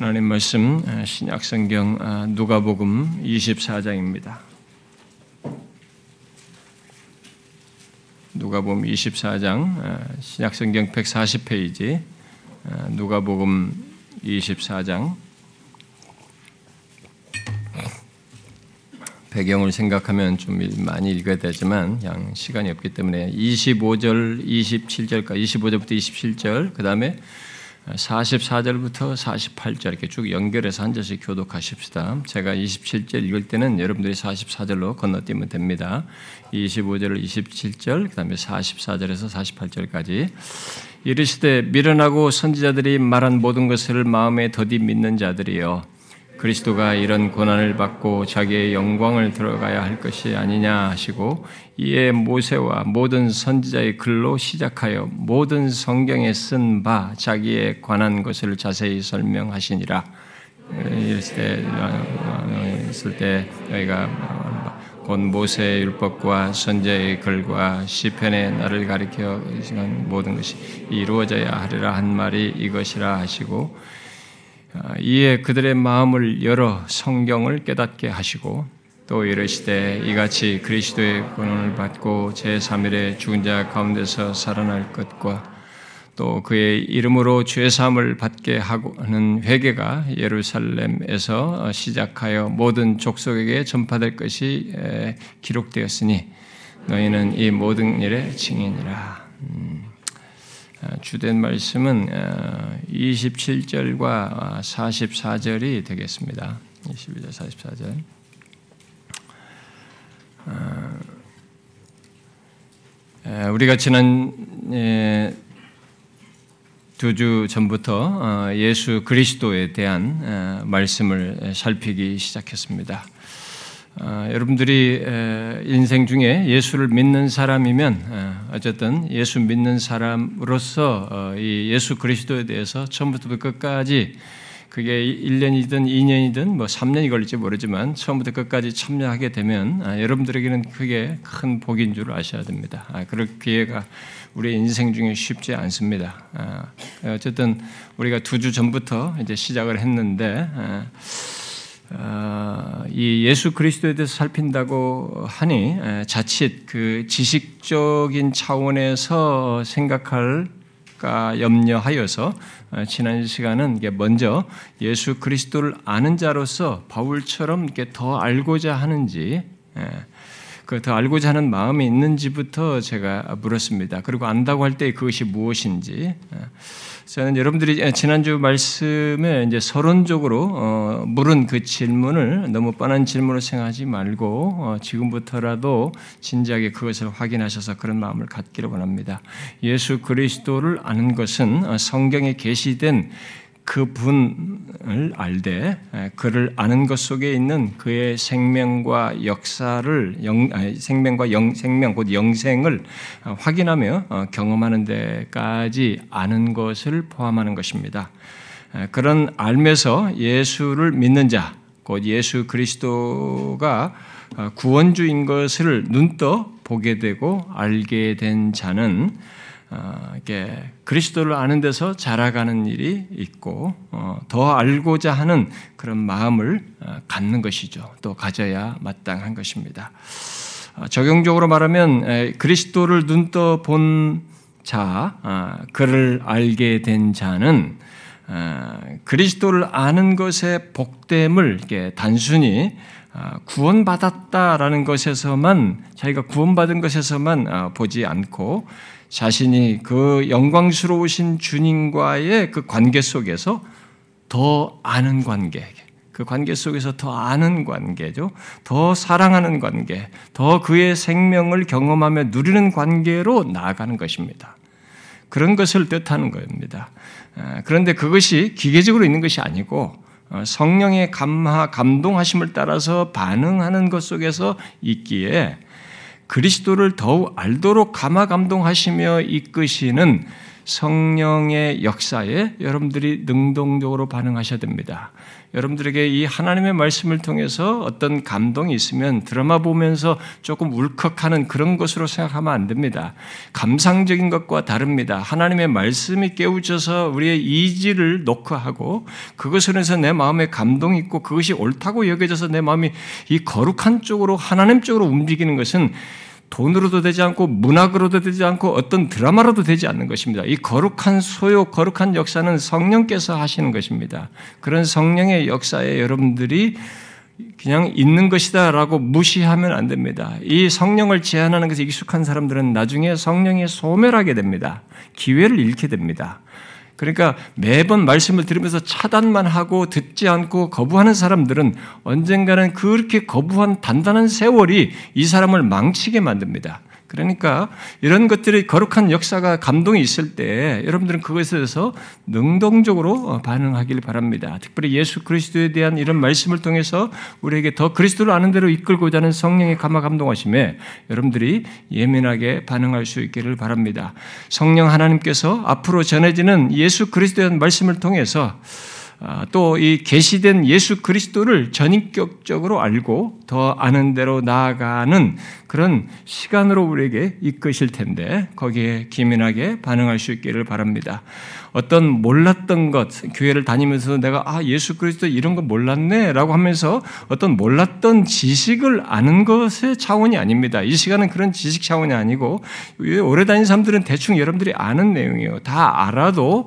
하나님 말씀 신약 성경 누가복음 24장입니다. 누가복음 24장 신약 성경 140페이지 누가복음 24장 배경을 생각하면 좀 많이 읽어야 되지만 양 시간이 없기 때문에 25절, 27절까지 25절부터 27절 그 다음에 44절부터 48절 이렇게 쭉 연결해서 한 절씩 교독하십시다. 제가 27절 읽을 때는 여러분들이 44절로 건너뛰면 됩니다. 25절, 27절, 그 다음에 44절에서 48절까지 이르시되 미련하고 선지자들이 말한 모든 것을 마음에 더디 믿는 자들이여 그리스도가 이런 고난을 받고 자기의 영광을 들어가야 할 것이 아니냐 하시고 이에 모세와 모든 선지자의 글로 시작하여 모든 성경에 쓴 바 자기에 관한 것을 자세히 설명하시니라. 이랬을 때, 있을 때 너희가 곧 모세의 율법과 선지자의 글과 시편의 나를 가리켜 모든 것이 이루어져야 하리라 한 말이 이것이라 하시고 아, 이에 그들의 마음을 열어 성경을 깨닫게 하시고 또 이르시되 이같이 그리스도의 권원을 받고 제3일에 죽은 자 가운데서 살아날 것과 또 그의 이름으로 죄 사함을 받게 하는 회개가 예루살렘에서 시작하여 모든 족속에게 전파될 것이 기록되었으니 너희는 이 모든 일의 증인이라. 음. 아, 주된 말씀은 27절과 44절이 되겠습니다. 22절, 44절. 우리가 지난 두 주 전부터 어, 예수 그리스도에 대한 말씀을 살피기 시작했습니다. 어, 여러분들이 인생 중에 예수를 믿는 사람이면 어쨌든 예수 믿는 사람으로서 어, 이 예수 그리스도에 대해서 처음부터 끝까지 그게 1년이든 2년이든 뭐 3년이 걸릴지 모르지만 처음부터 끝까지 참여하게 되면 아, 여러분들에게는 그게 큰 복인 줄 아셔야 됩니다. 아, 그럴 기회가 우리 인생 중에 쉽지 않습니다. 아, 어쨌든 우리가 두 주 전부터 이제 시작을 했는데 어, 이 예수 그리스도에 대해서 살핀다고 하니 자칫 그 지식적인 차원에서 생각할까 염려하여서 어, 지난 시간은 먼저 예수 그리스도를 아는 자로서 바울처럼 이렇게 더 알고자 하는지 그더 알고자 하는 마음이 있는지부터 제가 물었습니다. 그리고 안다고 할 때 그것이 무엇인지 저는 여러분들이 지난주 말씀에 이제 서론적으로 어, 물은 그 질문을 너무 뻔한 질문으로 생각하지 말고 어, 지금부터라도 진지하게 그것을 확인하셔서 그런 마음을 갖기를 원합니다. 예수 그리스도를 아는 것은 어, 성경에 계시된 그 분을 알되 그를 아는 것 속에 있는 그의 생명과 역사를 영, 생명과 영, 생명 곧 영생을 어, 확인하며 어, 경험하는 데까지 아는 것을 포함하는 것입니다. 그런 알면서 예수를 믿는 자, 곧 예수 그리스도가 어, 구원주인 것을 눈떠 보게 되고 알게 된 자는 어, 이게 그리스도를 아는 데서 자라가는 일이 있고 어, 더 알고자 하는 그런 마음을 어, 갖는 것이죠. 또 가져야 마땅한 것입니다. 적용적으로 말하면 그리스도를 눈떠 본 자, 그를 알게 된 자는 그리스도를 아는 것의 복됨을 단순히 구원받았다라는 것에서만 자기가 구원받은 것에서만 보지 않고 자신이 그 영광스러우신 주님과의 그 관계 속에서 더 아는 관계, 그 관계 속에서 더 아는 관계죠. 더 사랑하는 관계, 더 그의 생명을 경험하며 누리는 관계로 나아가는 것입니다. 그런 것을 뜻하는 겁니다. 아, 그런데 그것이 기계적으로 있는 것이 아니고 어, 성령의 감화, 감동하심을 따라서 반응하는 것 속에서 있기에 그리스도를 더욱 알도록 감화 감동하시며 이끄시는 성령의 역사에 여러분들이 능동적으로 반응하셔야 됩니다. 여러분들에게 이 하나님의 말씀을 통해서 어떤 감동이 있으면 드라마 보면서 조금 울컥하는 그런 것으로 생각하면 안 됩니다. 감상적인 것과 다릅니다. 하나님의 말씀이 깨우쳐서 우리의 이지를 녹화하고 그것을 해서 내 마음에 감동이 있고 그것이 옳다고 여겨져서 내 마음이 이 거룩한 쪽으로 하나님 쪽으로 움직이는 것은 돈으로도 되지 않고 문학으로도 되지 않고 어떤 드라마로도 되지 않는 것입니다. 이 거룩한 소욕, 거룩한 역사는 성령께서 하시는 것입니다. 그런 성령의 역사에 여러분들이 그냥 있는 것이다라고 무시하면 안 됩니다. 이 성령을 제한하는 것에 익숙한 사람들은 나중에 성령이 소멸하게 됩니다. 기회를 잃게 됩니다. 그러니까 매번 말씀을 들으면서 차단만 하고 듣지 않고 거부하는 사람들은 언젠가는 그렇게 거부한 단단한 세월이 이 사람을 망치게 만듭니다. 그러니까 이런 것들이 거룩한 역사가 감동이 있을 때 여러분들은 그것에 대해서 능동적으로 반응하길 바랍니다. 특별히 예수 그리스도에 대한 이런 말씀을 통해서 우리에게 더 그리스도를 아는 대로 이끌고자 하는 성령의 감화 감동하심에 여러분들이 예민하게 반응할 수 있기를 바랍니다. 성령 하나님께서 앞으로 전해지는 예수 그리스도에 말씀을 통해서 아, 또 이 계시된 예수 그리스도를 전인격적으로 알고 더 아는 대로 나아가는 그런 시간으로 우리에게 이끄실 텐데 거기에 기민하게 반응할 수 있기를 바랍니다. 어떤 몰랐던 것, 교회를 다니면서 내가 아 예수 그리스도 이런 거 몰랐네 라고 하면서 어떤 몰랐던 지식을 아는 것의 차원이 아닙니다. 이 시간은 그런 지식 차원이 아니고 오래 다닌 사람들은 대충 여러분들이 아는 내용이에요. 다 알아도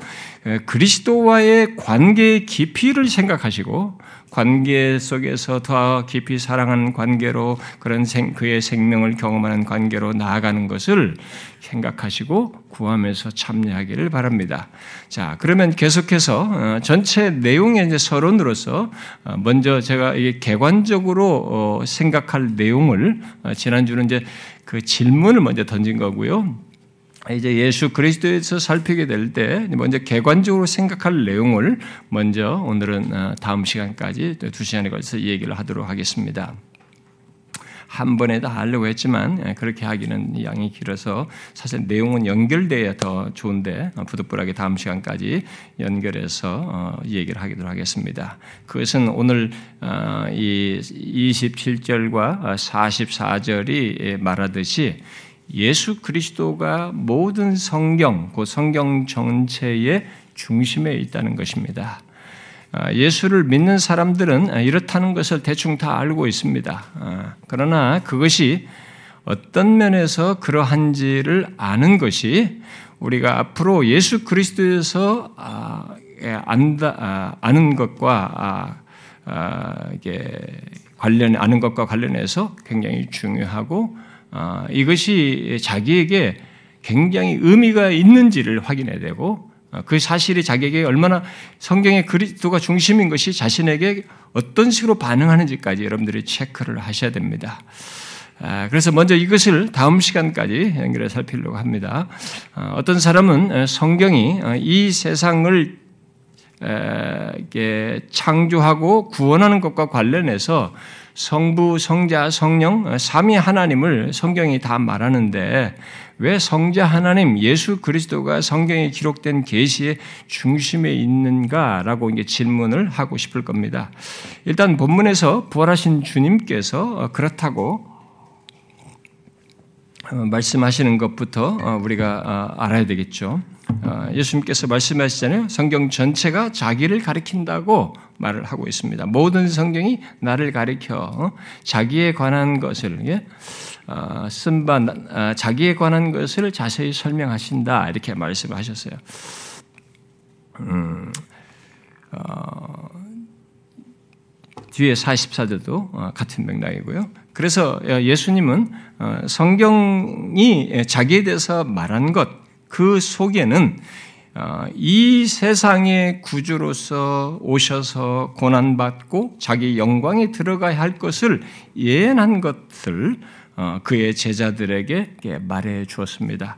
그리스도와의 관계의 깊이를 생각하시고 관계 속에서 더 깊이 사랑하는 관계로 그런 생, 그의 생명을 경험하는 관계로 나아가는 것을 생각하시고 구하면서 참여하기를 바랍니다. 자, 그러면 계속해서 어, 전체 내용의 이제 서론으로서 어, 먼저 제가 이 개관적으로 어, 생각할 내용을 지난주는 이제 그 질문을 먼저 던진 거고요. 이제 예수 그리스도에서 살피게 될 때 먼저 개관적으로 생각할 내용을 먼저 오늘은 어, 다음 시간까지 두 시간에 걸쳐서 얘기를 하도록 하겠습니다. 한 번에 다 하려고 했지만 예, 그렇게 하기는 양이 길어서 사실 내용은 연결돼야 더 좋은데 어, 부득불하게 다음 시간까지 연결해서 어, 얘기를 하기로 하겠습니다. 그것은 오늘 이 27절과 44절이 말하듯이 예수 그리스도가 모든 성경, 그 성경 전체의 중심에 있다는 것입니다. 아, 예수를 믿는 사람들은 이렇다는 것을 대충 다 알고 있습니다. 아, 그러나 그것이 어떤 면에서 그러한지를 아는 것이 우리가 앞으로 예수 그리스도에서 아, 예, 안다, 아는 것과 관련 아는 것과 관련해서 굉장히 중요하고 아, 이것이 자기에게 굉장히 의미가 있는지를 확인해야 되고 아, 그 사실이 자기에게 얼마나 성경의 그리스도가 중심인 것이 자신에게 어떤 식으로 반응하는지까지 여러분들이 체크를 하셔야 됩니다. 아, 그래서 먼저 이것을 다음 시간까지 연결해 살피려고 합니다. 어떤 사람은 성경이 이 세상을 창조하고 구원하는 것과 관련해서 성부, 성자, 성령, 어, 삼위 하나님을 성경이 다 말하는데 왜 성자 하나님 예수 그리스도가 성경에 기록된 계시의 중심에 있는가라고 이제 질문을 하고 싶을 겁니다. 일단 본문에서 부활하신 주님께서 어, 그렇다고 어, 말씀하시는 것부터 우리가 알아야 되겠죠. 예수님께서 말씀하시잖아요. 성경 전체가 자기를 가리킨다고 말을 하고 있습니다. 모든 성경이 나를 가리켜 어? 자기에 관한 것을 어, 쓴바 어, 자기에 관한 것을 자세히 설명하신다 이렇게 말씀하셨어요. 음, 어, 뒤에 44절도 같은 맥락이고요. 그래서 예수님은 성경이 자기에 대해서 말한 것, 그 속에는 어, 이 세상의 구주로서 오셔서 고난받고 자기 영광에 들어가야 할 것을 예언한 것을 어, 그의 제자들에게 말해 주었습니다.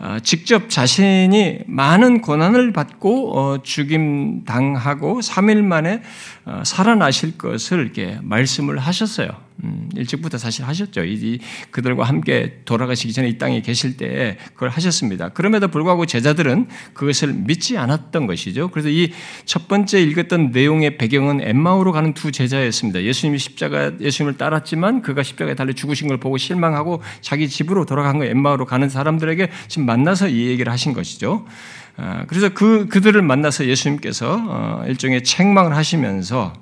어, 직접 자신이 많은 고난을 받고 죽임 당하고 3일 만에 살아나실 것을 이렇게 말씀을 하셨어요. 음, 일찍부터 사실 하셨죠. 이, 그들과 함께 돌아가시기 전에 이 땅에 계실 때 그걸 하셨습니다. 그럼에도 불구하고 제자들은 그것을 믿지 않았던 것이죠. 그래서 이 첫 번째 읽었던 내용의 배경은 엠마오로 가는 두 제자였습니다. 예수님이 십자가 예수님을 따랐지만 그가 십자가에 달려 죽으신 걸 보고 실망하고 자기 집으로 돌아간 거 엠마오로 가는 사람들에게 지금 만나서 이 얘기를 하신 것이죠. 아, 그래서 그 그들을 만나서 예수님께서 어, 일종의 책망을 하시면서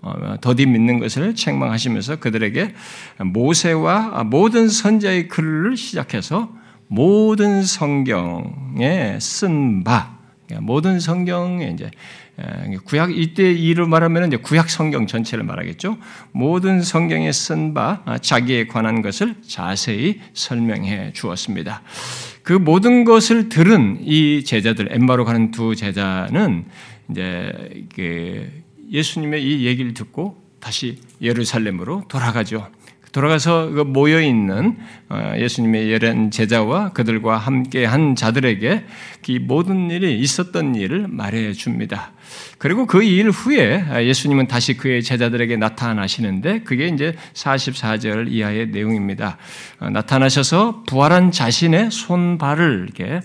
어, 더디 믿는 것을 책망하시면서 그들에게 모세와 모든 선자의 글을 시작해서 모든 성경에 쓴 바, 모든 성경에 이제 구약 이때 이로 말하면 이제 구약 성경 전체를 말하겠죠. 모든 성경에 쓴바 아, 자기에 관한 것을 자세히 설명해 주었습니다. 그 모든 것을 들은 이 제자들 엠바로 가는 두 제자는 이제 예수님의 이 얘기를 듣고 다시 예루살렘으로 돌아가죠. 돌아가서 그 모여 있는 어, 예수님의 예련 제자와 그들과 함께 한 자들에게 이 모든 일이 있었던 일을 말해 줍니다. 그리고 그 일 후에 예수님은 다시 그의 제자들에게 나타나시는데 그게 이제 44절 이하의 내용입니다. 어, 나타나셔서 부활한 자신의 손발을 이렇게 아,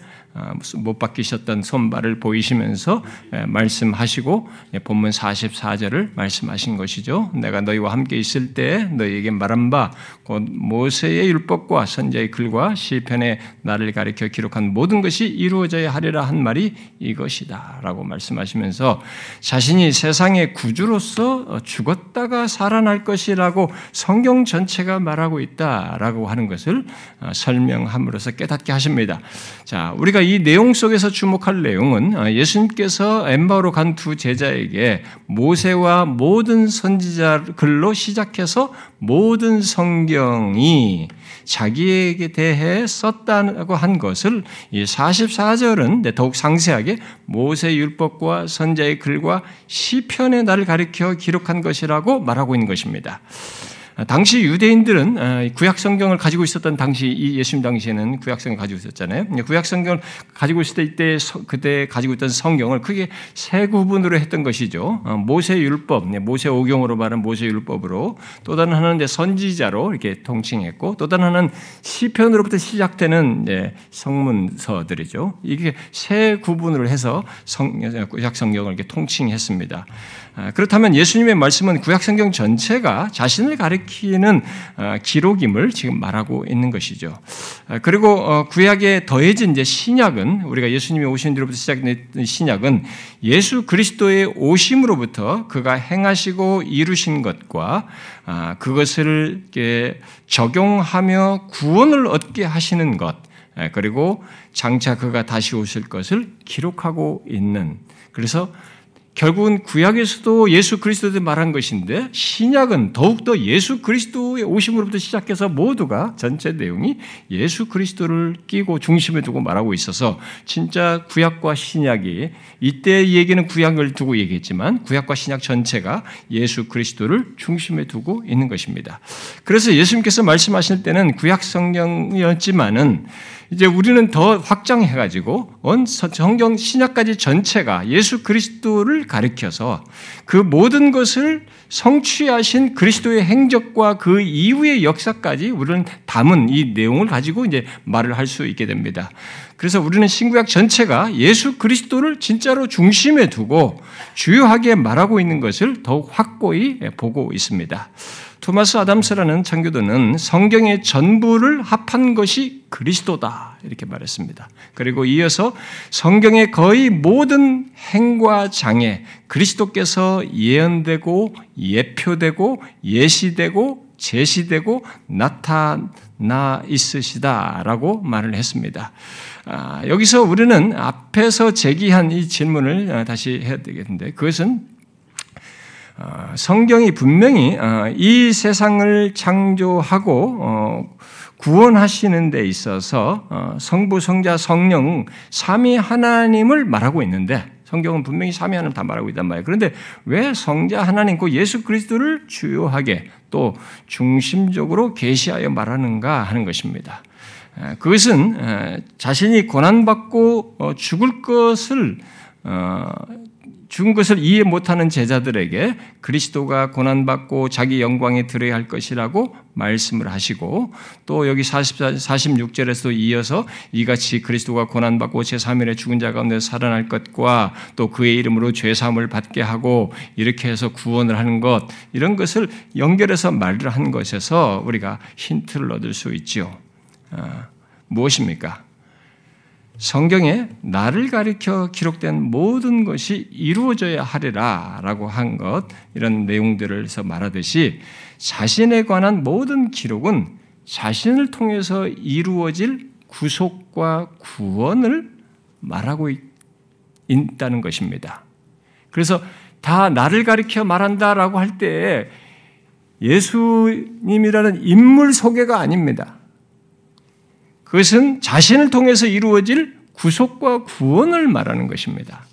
못 바뀌셨던 손발을 보이시면서 예, 말씀하시고 예, 본문 44절을 말씀하신 것이죠. 내가 너희와 함께 있을 때 너희에게 말한 바 곧 모세의 율법과 선자의 글과 시편에 나를 가리켜 기록한 모든 것이 이루어져야 하리라 한 말이 이것이다라고 말씀하시면서 자신이 세상의 구주로서 죽었다가 살아날 것이라고 성경 전체가 말하고 있다라고 하는 것을 어, 설명함으로써 깨닫게 하십니다. 자, 우리가 이 내용 속에서 주목할 내용은 어, 예수님께서 엠바로 간 두 제자에게 모세와 모든 선지자 글로 시작해서 모든 성경이 자기에게 대해 썼다고 한 것을 이 44절은 더욱 상세하게 모세 율법과 선자의 글과 시편의 날을 가리켜 기록한 것이라고 말하고 있는 것입니다. 당시 유대인들은 어, 구약 성경을 가지고 있었던 당시 이 예수님 당시에는 구약 성경 가지고 있었잖아요. 구약 성경을 가지고 있을 때 그때 가지고 있던 성경을 크게 세 구분으로 했던 것이죠. 어, 모세 율법, 모세 오경으로 말하는 모세 율법으로 또 다른 하나는 선지자로 이렇게 통칭했고 또 다른 하나는 시편으로부터 시작되는 성문서들이죠. 이게 세 구분으로 해서 성, 구약 성경을 이렇게 통칭했습니다. 아, 그렇다면 예수님의 말씀은 구약 성경 전체가 자신을 가리키는 아, 기록임을 지금 말하고 있는 것이죠. 아, 그리고 어, 구약에 더해진 이제 신약은 우리가 예수님이 오신 뒤로부터 시작된 신약은 예수 그리스도의 오심으로부터 그가 행하시고 이루신 것과 그것을 적용하며 구원을 얻게 하시는 것 그리고 장차 그가 다시 오실 것을 기록하고 있는 그래서 결국은 구약에서도 예수 그리스도에 말한 것인데 신약은 더욱더 예수 그리스도의 오심으로부터 시작해서 모두가 전체 내용이 예수 그리스도를 끼고 중심에 두고 말하고 있어서 진짜 구약과 신약이 이때 얘기는 구약을 두고 얘기했지만 구약과 신약 전체가 예수 그리스도를 중심에 두고 있는 것입니다. 그래서 예수님께서 말씀하실 때는 구약 성경이었지만은 이제 우리는 더 확장해가지고 온 성경 신약까지 전체가 예수 그리스도를 가리켜서 그 모든 것을 성취하신 그리스도의 행적과 그 이후의 역사까지 우리는 담은 이 내용을 가지고 이제 말을 할 수 있게 됩니다. 그래서 우리는 신구약 전체가 예수 그리스도를 진짜로 중심에 두고 주요하게 말하고 있는 것을 더욱 확고히 보고 있습니다. 토마스 아담스라는 청교도는 성경의 전부를 합한 것이 그리스도다 이렇게 말했습니다. 그리고 이어서 성경의 거의 모든 행과 장에 그리스도께서 예언되고 예표되고 예시되고 제시되고 나타나 있으시다라고 말을 했습니다. 아, 여기서 우리는 앞에서 제기한 이 질문을 다시 해야 되겠는데 그것은 어, 성경이 분명히 어, 이 세상을 창조하고 어, 구원하시는 데 있어서 성부, 성자, 성령 삼위 하나님을 말하고 있는데 성경은 분명히 삼위 하나님 다 말하고 있단 말이에요. 그런데 왜 성자 하나님과 예수 그리스도를 주요하게 또 중심적으로 계시하여 말하는가 하는 것입니다. 그것은 자신이 고난받고 죽을 것을 죽은 것을 이해 못하는 제자들에게 그리스도가 고난받고 자기 영광에 들어야 할 것이라고 말씀을 하시고 또 여기 44, 46절에서 이어서 이같이 그리스도가 고난받고 제3일에 죽은 자 가운데 살아날 것과 또 그의 이름으로 죄사함을 받게 하고 이렇게 해서 구원을 하는 것 이런 것을 연결해서 말을 한 것에서 우리가 힌트를 얻을 수 있지요. 아, 무엇입니까? 성경에 나를 가리켜 기록된 모든 것이 이루어져야 하리라 라고 한 것, 이런 내용들을서 말하듯이 자신에 관한 모든 기록은 자신을 통해서 이루어질 구속과 구원을 말하고 있다는 것입니다. 그래서 다 나를 가리켜 말한다라고 할때 예수님이라는 인물 소개가 아닙니다. 그것은 자신을 통해서 이루어질 구속과 구원을 말하는 것입니다.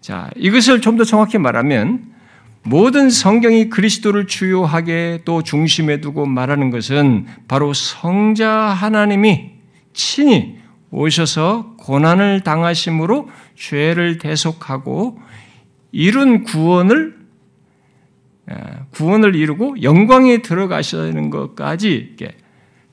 자, 이것을 좀 더 정확히 말하면 모든 성경이 그리스도를 주요하게 또 중심에 두고 말하는 것은 바로 성자 하나님이 친히 오셔서 고난을 당하심으로 죄를 대속하고 이룬 구원을 구원을 이루고 영광에 들어가시는 것까지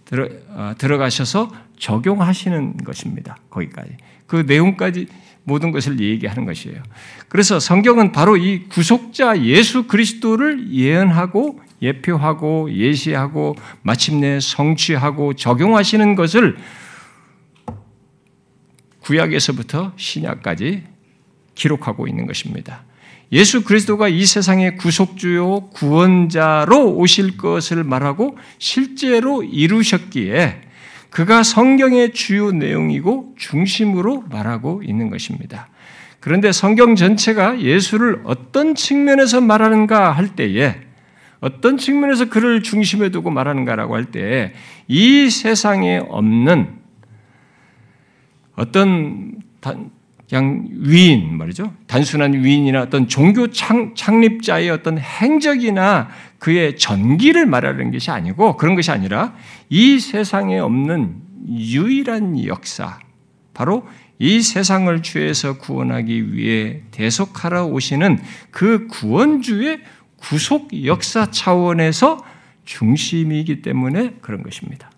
들어, 어, 들어가셔서 적용하시는 것입니다. 거기까지. 그 내용까지 모든 것을 얘기하는 것이에요. 그래서 성경은 바로 이 구속자 예수 그리스도를 예언하고 예표하고 예시하고 마침내 성취하고 적용하시는 것을 구약에서부터 신약까지 기록하고 있는 것입니다. 예수 그리스도가 이 세상의 구속주요 구원자로 오실 것을 말하고 실제로 이루셨기에 그가 성경의 주요 내용이고 중심으로 말하고 있는 것입니다. 그런데 성경 전체가 예수를 어떤 측면에서 말하는가 할 때에 어떤 측면에서 그를 중심에 두고 말하는가라고 할때이 세상에 없는 어떤 그냥 위인 말이죠. 단순한 위인이나 어떤 종교 창, 창립자의 어떤 행적이나 그의 전기를 말하는 것이 아니고 그런 것이 아니라 이 세상에 없는 유일한 역사, 바로 이 세상을 죄에서 구원하기 위해 대속하러 오시는 그 구원주의 구속 역사 차원에서 중심이기 때문에 그런 것입니다.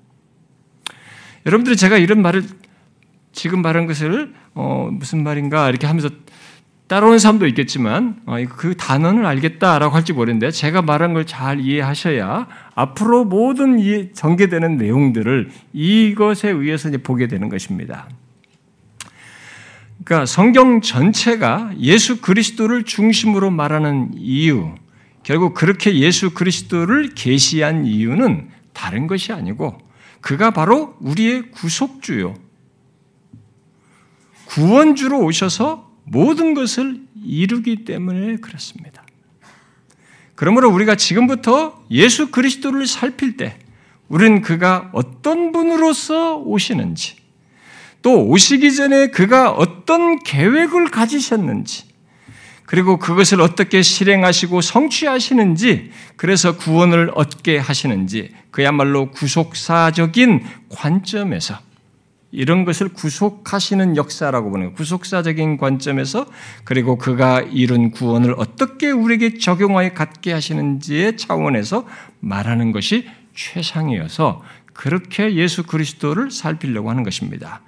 여러분들이 제가 이런 말을 지금 말한 것을 어, 무슨 말인가 이렇게 하면서 따라오는 사람도 있겠지만 어, 그 단어는 알겠다라고 할지 모르는데 제가 말한 걸 잘 이해하셔야 앞으로 모든 이 전개되는 내용들을 이것에 의해서 이제 보게 되는 것입니다. 그러니까 성경 전체가 예수 그리스도를 중심으로 말하는 이유, 결국 그렇게 예수 그리스도를 계시한 이유는 다른 것이 아니고 그가 바로 우리의 구속주요, 구원주로 오셔서 모든 것을 이루기 때문에 그렇습니다. 그러므로 우리가 지금부터 예수 그리스도를 살필 때 우리는 그가 어떤 분으로서 오시는지 또 오시기 전에 그가 어떤 계획을 가지셨는지 그리고 그것을 어떻게 실행하시고 성취하시는지 그래서 구원을 얻게 하시는지 그야말로 구속사적인 관점에서 이런 것을 구속하시는 역사라고 보는 구속사적인 관점에서 그리고 그가 이룬 구원을 어떻게 우리에게 적용하여 갖게 하시는지의 차원에서 말하는 것이 최상이어서 그렇게 예수 그리스도를 살피려고 하는 것입니다.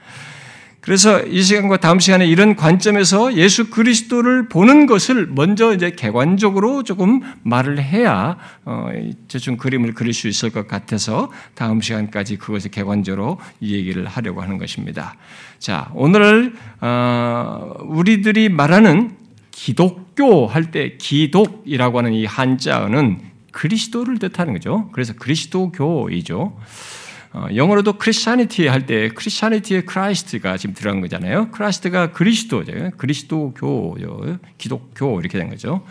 그래서 이 시간과 다음 시간에 이런 관점에서 예수 그리스도를 보는 것을 먼저 이제 개관적으로 조금 말을 해야 어, 대충 그림을 그릴 수 있을 것 같아서 다음 시간까지 그것을 개관적으로 이 얘기를 하려고 하는 것입니다. 자, 오늘 어, 우리들이 말하는 기독교 할 때 기독이라고 하는 이 한자어는 그리스도를 뜻하는 거죠. 그래서 그리스도교이죠. 어, 영어로도 Christianity 할 때 Christianity에 Christ가 지금 들어간 거잖아요. Christ가 그리스도죠. 그리스도교, 기독교 이렇게 된 거죠.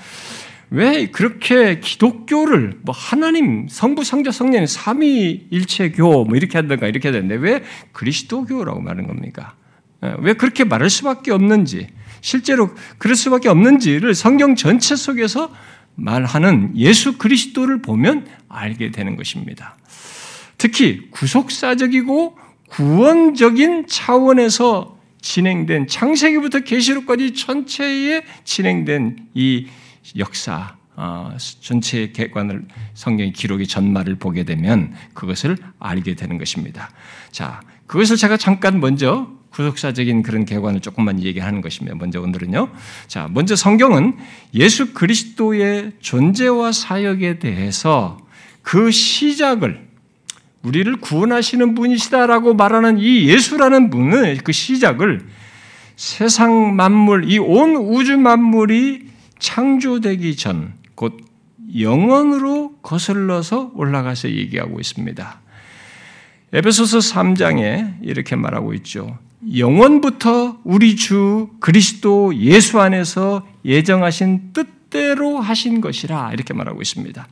왜 그렇게 기독교를 뭐 하나님 성부 성자 성령 삼위일체교 뭐 이렇게 한다가 이렇게 되는데 왜 그리스도교라고 말하는 겁니까? 어, 왜 그렇게 말할 수밖에 없는지 실제로 그럴 수밖에 없는지를 성경 전체 속에서 말하는 예수 그리스도를 보면 알게 되는 것입니다. 특히 구속사적이고 구원적인 차원에서 진행된 창세기부터 계시록까지 전체에 진행된 이 역사 어, 전체의 객관을 성경의 기록의 전말을 보게 되면 그것을 알게 되는 것입니다. 자, 그것을 제가 잠깐 먼저 구속사적인 그런 개관을 조금만 얘기하는 것입니다. 먼저 오늘은요. 자, 먼저 성경은 예수 그리스도의 존재와 사역에 대해서 그 시작을 우리를 구원하시는 분이시다라고 말하는 이 예수라는 분의 그 시작을 세상 만물, 이 온 우주 만물이 창조되기 전, 곧 영원으로 거슬러서 올라가서 얘기하고 있습니다. 에베소서 3장에 이렇게 말하고 있죠. 영원부터 우리 주 그리스도 예수 안에서 예정하신 뜻대로 하신 것이라 이렇게 말하고 있습니다.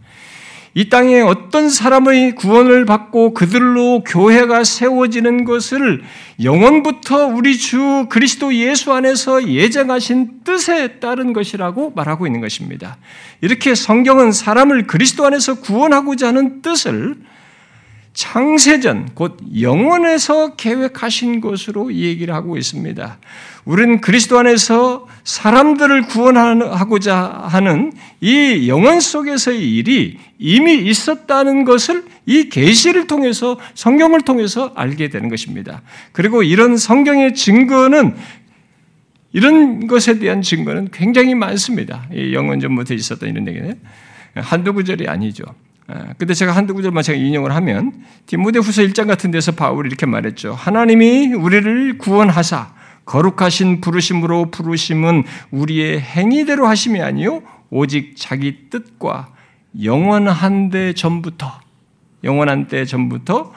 이 땅에 어떤 사람의 구원을 받고 그들로 교회가 세워지는 것을 영원부터 우리 주 그리스도 예수 안에서 예정하신 뜻에 따른 것이라고 말하고 있는 것입니다. 이렇게 성경은 사람을 그리스도 안에서 구원하고자 하는 뜻을 창세전, 곧 영원에서 계획하신 것으로 얘기를 하고 있습니다. 우리는 그리스도 안에서 사람들을 구원하고자 하는 이 영원 속에서의 일이 이미 있었다는 것을 이 계시를 통해서 성경을 통해서 알게 되는 것입니다. 그리고 이런 성경의 증거는 이런 것에 대한 증거는 굉장히 많습니다. 영원 전부터 있었던 이런 얘기는 한두 구절이 아니죠. 아, 근데 제가 한두 구절만 제가 인용을 하면 디모데후서 1장 같은 데서 바울이 이렇게 말했죠. 하나님이 우리를 구원하사 거룩하신 부르심으로 부르심은 우리의 행위대로 하심이 아니요 오직 자기 뜻과 영원한 때 전부터 영원한 때 전부터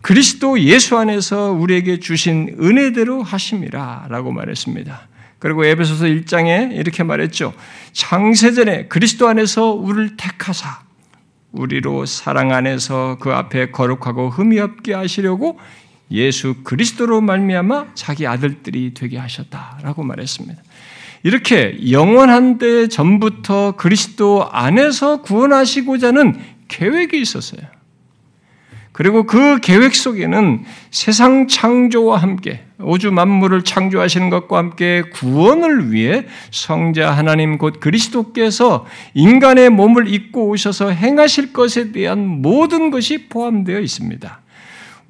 그리스도 예수 안에서 우리에게 주신 은혜대로 하심이라라고 말했습니다. 그리고 에베소서 1장에 이렇게 말했죠. 창세전에 그리스도 안에서 우리를 택하사 우리로 사랑 안에서 그 앞에 거룩하고 흠이 없게 하시려고 예수 그리스도로 말미암아 자기 아들들이 되게 하셨다라고 말했습니다. 이렇게 영원한 때 전부터 그리스도 안에서 구원하시고자 하는 계획이 있었어요. 그리고 그 계획 속에는 세상 창조와 함께 우주 만물을 창조하시는 것과 함께 구원을 위해 성자 하나님 곧 그리스도께서 인간의 몸을 입고 오셔서 행하실 것에 대한 모든 것이 포함되어 있습니다.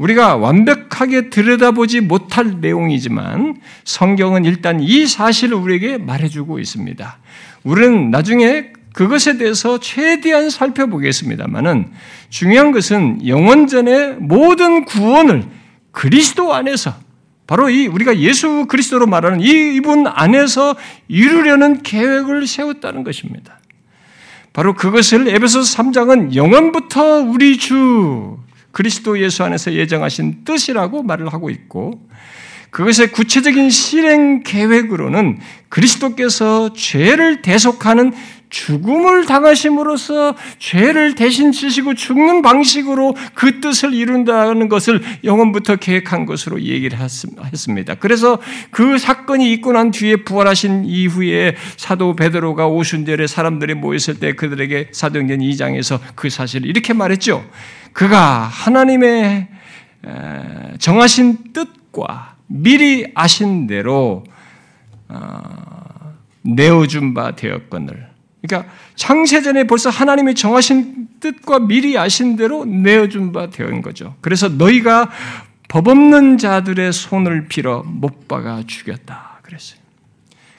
우리가 완벽하게 들여다보지 못할 내용이지만 성경은 일단 이 사실을 우리에게 말해주고 있습니다. 우리는 나중에 그것에 대해서 최대한 살펴보겠습니다만은 중요한 것은 영원전의 모든 구원을 그리스도 안에서 바로 이 우리가 예수 그리스도로 말하는 이 이분 안에서 이루려는 계획을 세웠다는 것입니다. 바로 그것을 에베소 3장은 영원부터 우리 주 그리스도 예수 안에서 예정하신 뜻이라고 말을 하고 있고 그것의 구체적인 실행 계획으로는 그리스도께서 죄를 대속하는 죽음을 당하심으로써 죄를 대신 지시고 죽는 방식으로 그 뜻을 이룬다는 것을 영원부터 계획한 것으로 얘기를 했습니다. 그래서 그 사건이 있고 난 뒤에 부활하신 이후에 사도 베드로가 오순절에 사람들이 모였을 때 그들에게 사도행전 2장에서 그 사실을 이렇게 말했죠. 그가 하나님의 정하신 뜻과 미리 아신 대로 어, 내어준 바 되었건을 그러니까 창세전에 벌써 하나님이 정하신 뜻과 미리 아신 대로 내어준 바 되는 거죠. 그래서 너희가 법 없는 자들의 손을 빌어 못 박아 죽였다 그랬어요.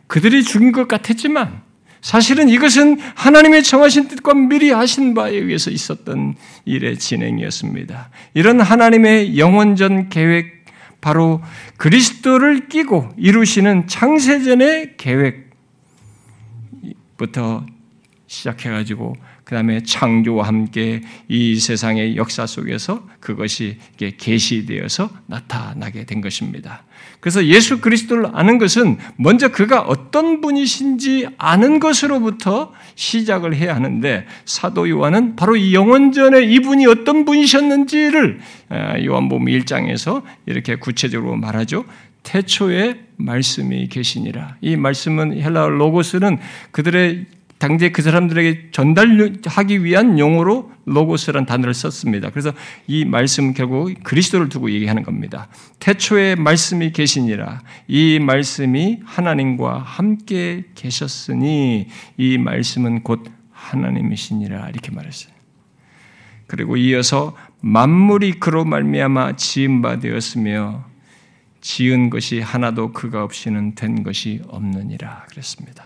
그들이 죽인 것 같았지만 사실은 이것은 하나님의 정하신 뜻과 미리 하신 바에 의해서 있었던 일의 진행이었습니다. 이런 하나님의 영원전 계획 바로 그리스도를 끼고 이루시는 창세전의 계획 부터 시작해가지고 그 다음에 창조와 함께 이 세상의 역사 속에서 그것이 계시되어서 나타나게 된 것입니다. 그래서 예수 그리스도를 아는 것은 먼저 그가 어떤 분이신지 아는 것으로부터 시작을 해야 하는데 사도 요한은 바로 이 영원전에 이분이 어떤 분이셨는지를 요한복음 1장에서 이렇게 구체적으로 말하죠. 태초에 말씀이 계시니라. 이 말씀은 헬라어 로고스는 그들의 당대 그 사람들에게 전달하기 위한 용어로 로고스라는 단어를 썼습니다. 그래서 이 말씀 결국 그리스도를 두고 얘기하는 겁니다. 태초에 말씀이 계시니라. 이 말씀이 하나님과 함께 계셨으니 이 말씀은 곧 하나님이시니라 이렇게 말했어요. 그리고 이어서 만물이 그로 말미암아 지은 바 되었으며 지은 것이 하나도 그가 없이는 된 것이 없느니라 그랬습니다.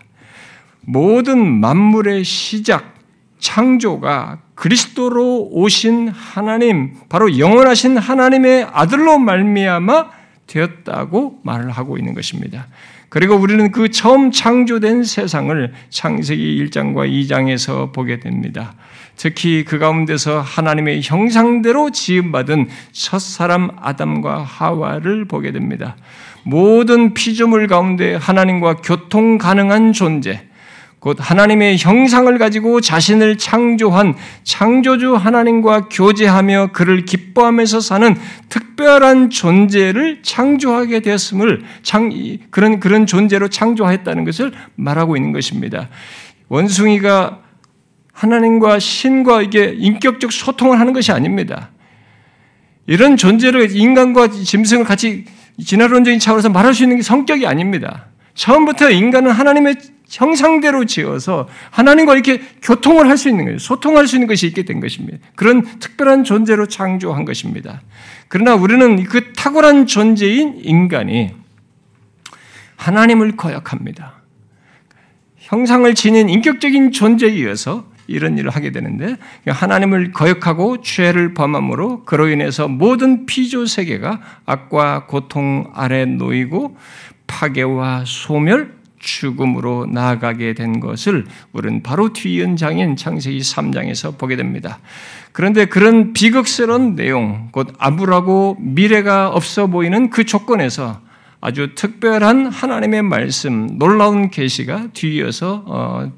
모든 만물의 시작 창조가 그리스도로 오신 하나님 바로 영원하신 하나님의 아들로 말미암아 되었다고 말을 하고 있는 것입니다. 그리고 우리는 그 처음 창조된 세상을 창세기 1장과 2장에서 보게 됩니다. 특히 그 가운데서 하나님의 형상대로 지음받은 첫 사람 아담과 하와를 보게 됩니다. 모든 피조물 가운데 하나님과 교통 가능한 존재, 곧 하나님의 형상을 가지고 자신을 창조한 창조주 하나님과 교제하며 그를 기뻐하면서 사는 특별한 존재를 창조하게 되었음을 창, 그런, 그런 존재로 창조했다는 것을 말하고 있는 것입니다. 원숭이가 하나님과 신과 이게 인격적 소통을 하는 것이 아닙니다. 이런 존재를 인간과 짐승을 같이 진화론적인 차원에서 말할 수 있는 게 성격이 아닙니다. 처음부터 인간은 하나님의 형상대로 지어서 하나님과 이렇게 교통을 할 수 있는 거예요. 소통할 수 있는 것이 있게 된 것입니다. 그런 특별한 존재로 창조한 것입니다. 그러나 우리는 그 탁월한 존재인 인간이 하나님을 거역합니다. 형상을 지닌 인격적인 존재에 의해서 이런 일을 하게 되는데 하나님을 거역하고 죄를 범함으로 그로 인해서 모든 피조 세계가 악과 고통 아래 놓이고 파괴와 소멸, 죽음으로 나아가게 된 것을 우리는 바로 뒤연장인 창세기 3장에서 보게 됩니다. 그런데 그런 비극스러운 내용, 곧 아무라고 미래가 없어 보이는 그 조건에서 아주 특별한 하나님의 말씀, 놀라운 계시가 뒤이어서 어,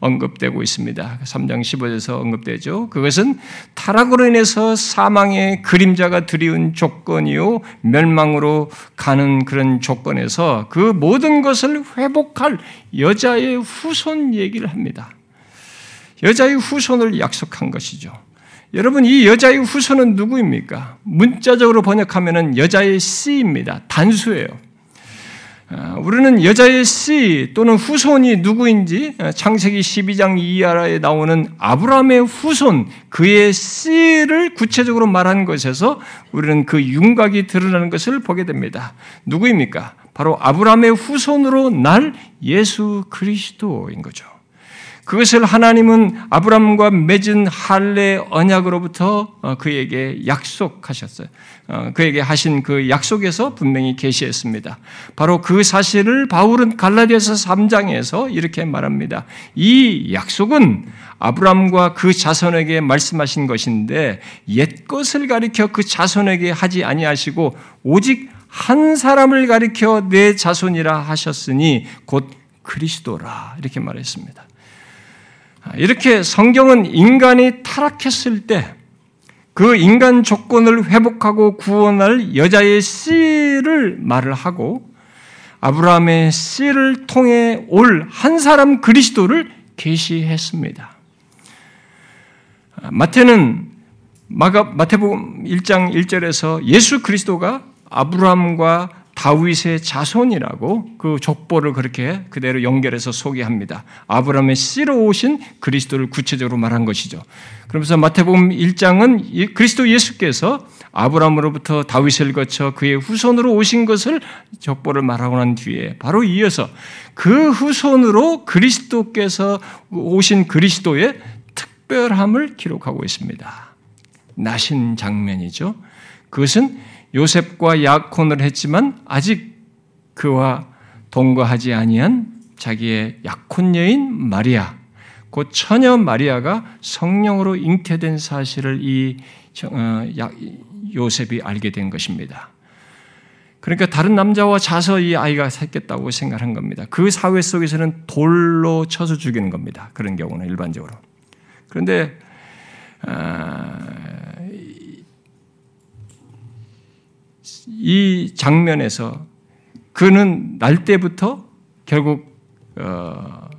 언급되고 있습니다. 3장 15절에서 언급되죠. 그것은 타락으로 인해서 사망의 그림자가 드리운 조건이요 멸망으로 가는 그런 조건에서 그 모든 것을 회복할 여자의 후손 얘기를 합니다. 여자의 후손을 약속한 것이죠. 여러분 이 여자의 후손은 누구입니까? 문자적으로 번역하면 여자의 씨입니다. 단수예요. 아, 우리는 여자의 씨 또는 후손이 누구인지 아, 창세기 12장 이하에 나오는 아브라함의 후손 그의 씨를 구체적으로 말한 것에서 우리는 그 윤곽이 드러나는 것을 보게 됩니다. 누구입니까? 바로 아브라함의 후손으로 날 예수 그리스도인 거죠. 그것을 하나님은 아브라함과 맺은 할례 언약으로부터 어, 그에게 약속하셨어요. 어, 그에게 하신 그 약속에서 분명히 계시했습니다. 바로 그 사실을 바울은 갈라디아서 3장에서 이렇게 말합니다. 이 약속은 아브라함과 그 자손에게 말씀하신 것인데 옛 것을 가리켜 그 자손에게 하지 아니하시고 오직 한 사람을 가리켜 내 자손이라 하셨으니 곧 그리스도라 이렇게 말했습니다. 이렇게 성경은 인간이 타락했을 때 그 인간 조건을 회복하고 구원할 여자의 씨를 말을 하고 아브라함의 씨를 통해 올 한 사람 그리스도를 계시했습니다. 마태는 마가, 마태복음 1장 1절에서 예수 그리스도가 아브라함과 다윗의 자손이라고 그 족보를 그렇게 그대로 연결해서 소개합니다. 아브라함의 씨로 오신 그리스도를 구체적으로 말한 것이죠. 그러면서 마태복음 1장은 그리스도 예수께서 아브라함으로부터 다윗을 거쳐 그의 후손으로 오신 것을 족보를 말하고 난 뒤에 바로 이어서 그 후손으로 그리스도께서 오신 그리스도의 특별함을 기록하고 있습니다. 나신 장면이죠. 그것은 요셉과 약혼을 했지만 아직 그와 동거하지 아니한 자기의 약혼 여인 마리아, 곧 처녀 마리아가 성령으로 잉태된 사실을 이 어, 요셉이 알게 된 것입니다. 그러니까 다른 남자와 자서 이 아이가 샀겠다고 생각한 겁니다. 그 사회 속에서는 돌로 쳐서 죽이는 겁니다. 그런 경우는 일반적으로. 그런데 아, 이 장면에서 그는 날 때부터 결국 어,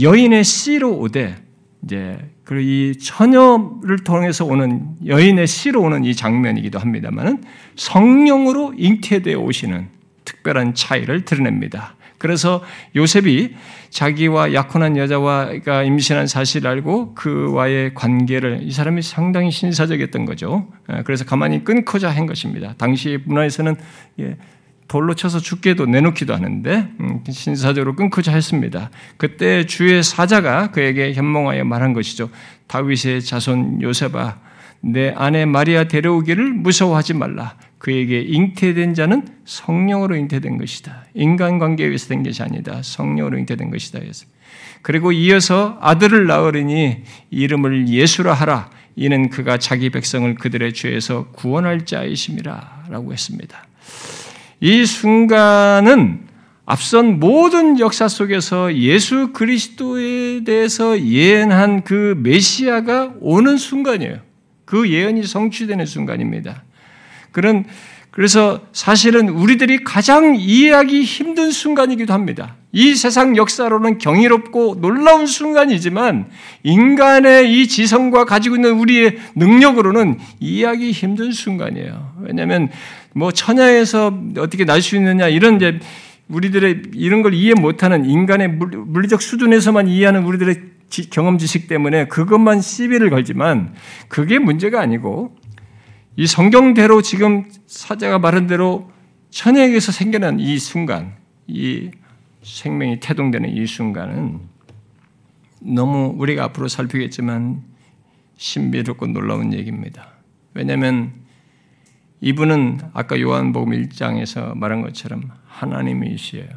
여인의 씨로 오되 이제 그리고 이 처녀를 통해서 오는 여인의 씨로 오는 이 장면이기도 합니다만은 성령으로 잉태되어 오시는 특별한 차이를 드러냅니다. 그래서 요셉이 자기와 약혼한 여자와 임신한 사실을 알고 그와의 관계를 이 사람이 상당히 신사적이었던 거죠. 예, 그래서 가만히 끊고자 한 것입니다. 당시 문화에서는 예, 돌로 쳐서 죽게도 내놓기도 하는데 음, 신사적으로 끊고자 했습니다. 그때 주의 사자가 그에게 현몽하여 말한 것이죠. 다윗의 자손 요셉아, 내 아내 마리아 데려오기를 무서워하지 말라. 그에게 잉태된 자는 성령으로 잉태된 것이다. 인간관계에 의해서 된 것이 아니다. 성령으로 잉태된 것이다. 그리고 이어서 아들을 낳으리니 이름을 예수라 하라. 이는 그가 자기 백성을 그들의 죄에서 구원할 자이심이라. 라고 했습니다. 이 순간은 앞선 모든 역사 속에서 예수 그리스도에 대해서 예언한 그 메시아가 오는 순간이에요. 그 예언이 성취되는 순간입니다. 그런 그래서 사실은 우리들이 가장 이해하기 힘든 순간이기도 합니다. 이 세상 역사로는 경이롭고 놀라운 순간이지만 인간의 이 지성과 가지고 있는 우리의 능력으로는 이해하기 힘든 순간이에요. 왜냐하면 뭐 천야에서 어떻게 날 수 있느냐 이런 이제 우리들의 이런 걸 이해 못하는 인간의 물리적 수준에서만 이해하는 우리들의 경험 지식 때문에 그것만 시비를 걸지만 그게 문제가 아니고 이 성경대로 지금 사자가 말한 대로 천야에서 생겨난 이 순간, 이 생명이 태동되는 이 순간은 너무 우리가 앞으로 살피겠지만 신비롭고 놀라운 얘기입니다. 왜냐하면 이분은 아까 요한복음 1장에서 말한 것처럼 하나님이시에요.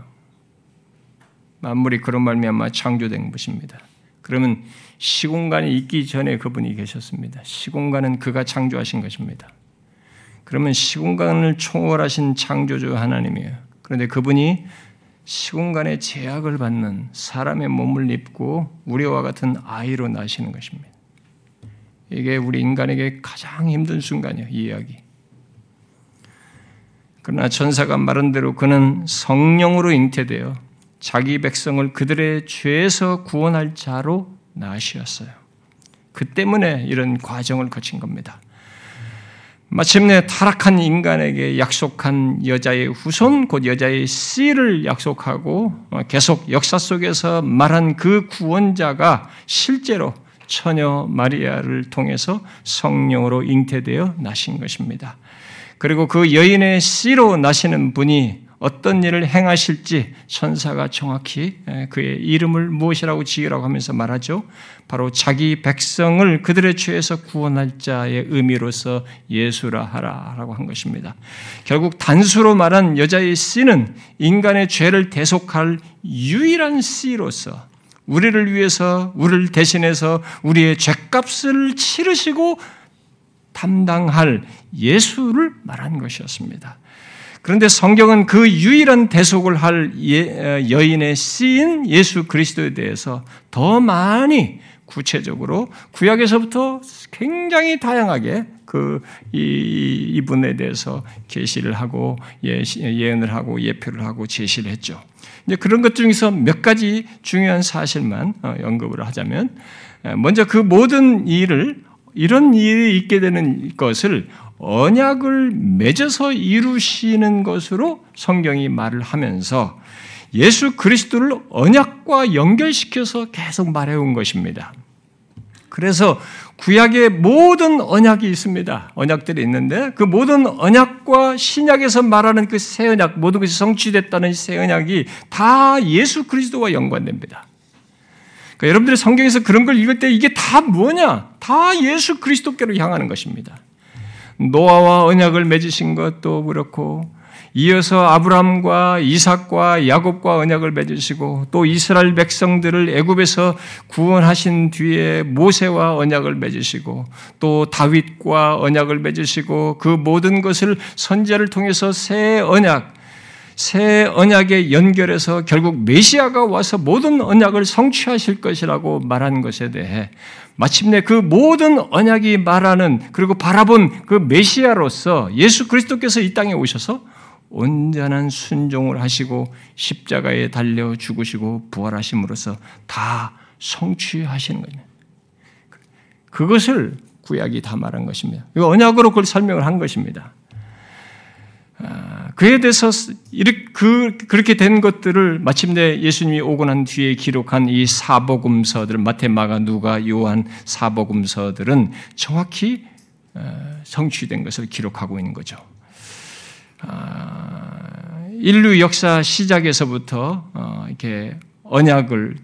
만물이 그런 말미암아 창조된 것입니다. 그러면 시공간이 있기 전에 그분이 계셨습니다. 시공간은 그가 창조하신 것입니다. 그러면 시공간을 초월하신 창조주 하나님이에요. 그런데 그분이 시공간의 제약을 받는 사람의 몸을 입고 우리와 같은 아이로 나시는 것입니다. 이게 우리 인간에게 가장 힘든 순간이에요, 이 이야기. 그러나 천사가 말한 대로 그는 성령으로 잉태되어 자기 백성을 그들의 죄에서 구원할 자로 나시었어요. 그 때문에 이런 과정을 거친 겁니다. 마침내 타락한 인간에게 약속한 여자의 후손, 곧 여자의 씨를 약속하고 계속 역사 속에서 말한 그 구원자가 실제로 처녀 마리아를 통해서 성령으로 잉태되어 나신 것입니다. 그리고 그 여인의 씨로 나시는 분이 어떤 일을 행하실지 천사가 정확히 그의 이름을 무엇이라고 지으라고 하면서 말하죠. 바로 자기 백성을 그들의 죄에서 구원할 자의 의미로서 예수라 하라라고 한 것입니다. 결국 단수로 말한 여자의 씨는 인간의 죄를 대속할 유일한 씨로서 우리를 위해서 우리를 대신해서 우리의 죄값을 치르시고 담당할 예수를 말한 것이었습니다. 그런데 성경은 그 유일한 대속을 할 예, 여인의 씨인 예수 그리스도에 대해서 더 많이 구체적으로 구약에서부터 굉장히 다양하게 그 이, 이분에 대해서 계시를 하고 예, 예언을 하고 예표를 하고 제시를 했죠. 이제 그런 것 중에서 몇 가지 중요한 사실만 어, 언급을 하자면 먼저 그 모든 일을 이런 일이 있게 되는 것을 언약을 맺어서 이루시는 것으로 성경이 말을 하면서 예수 그리스도를 언약과 연결시켜서 계속 말해온 것입니다. 그래서 구약의 모든 언약이 있습니다. 언약들이 있는데 그 모든 언약과 신약에서 말하는 그 새 언약, 모든 것이 성취됐다는 새 언약이 다 예수 그리스도와 연관됩니다. 그러니까 여러분들이 성경에서 그런 걸 읽을 때 이게 다 뭐냐? 다 예수 그리스도께로 향하는 것입니다. 노아와 언약을 맺으신 것도 그렇고 이어서 아브라함과 이삭과 야곱과 언약을 맺으시고 또 이스라엘 백성들을 애굽에서 구원하신 뒤에 모세와 언약을 맺으시고 또 다윗과 언약을 맺으시고 그 모든 것을 선제를 통해서 새 언약 새 언약에 연결해서 결국 메시아가 와서 모든 언약을 성취하실 것이라고 말한 것에 대해 마침내 그 모든 언약이 말하는 그리고 바라본 그 메시아로서 예수 그리스도께서 이 땅에 오셔서 온전한 순종을 하시고 십자가에 달려 죽으시고 부활하심으로써 다 성취하시는 거예요. 그것을 구약이 다 말한 것입니다. 언약으로 그걸 설명을 한 것입니다. 아, 그에 대해서 이렇게 그, 그렇게 된 것들을 마침내 예수님이 오고 난 뒤에 기록한 이 사복음서들, 마태, 마가, 누가, 요한 사복음서들은 정확히 어, 성취된 것을 기록하고 있는 거죠. 아, 인류 역사 시작에서부터 어, 이렇게 언약을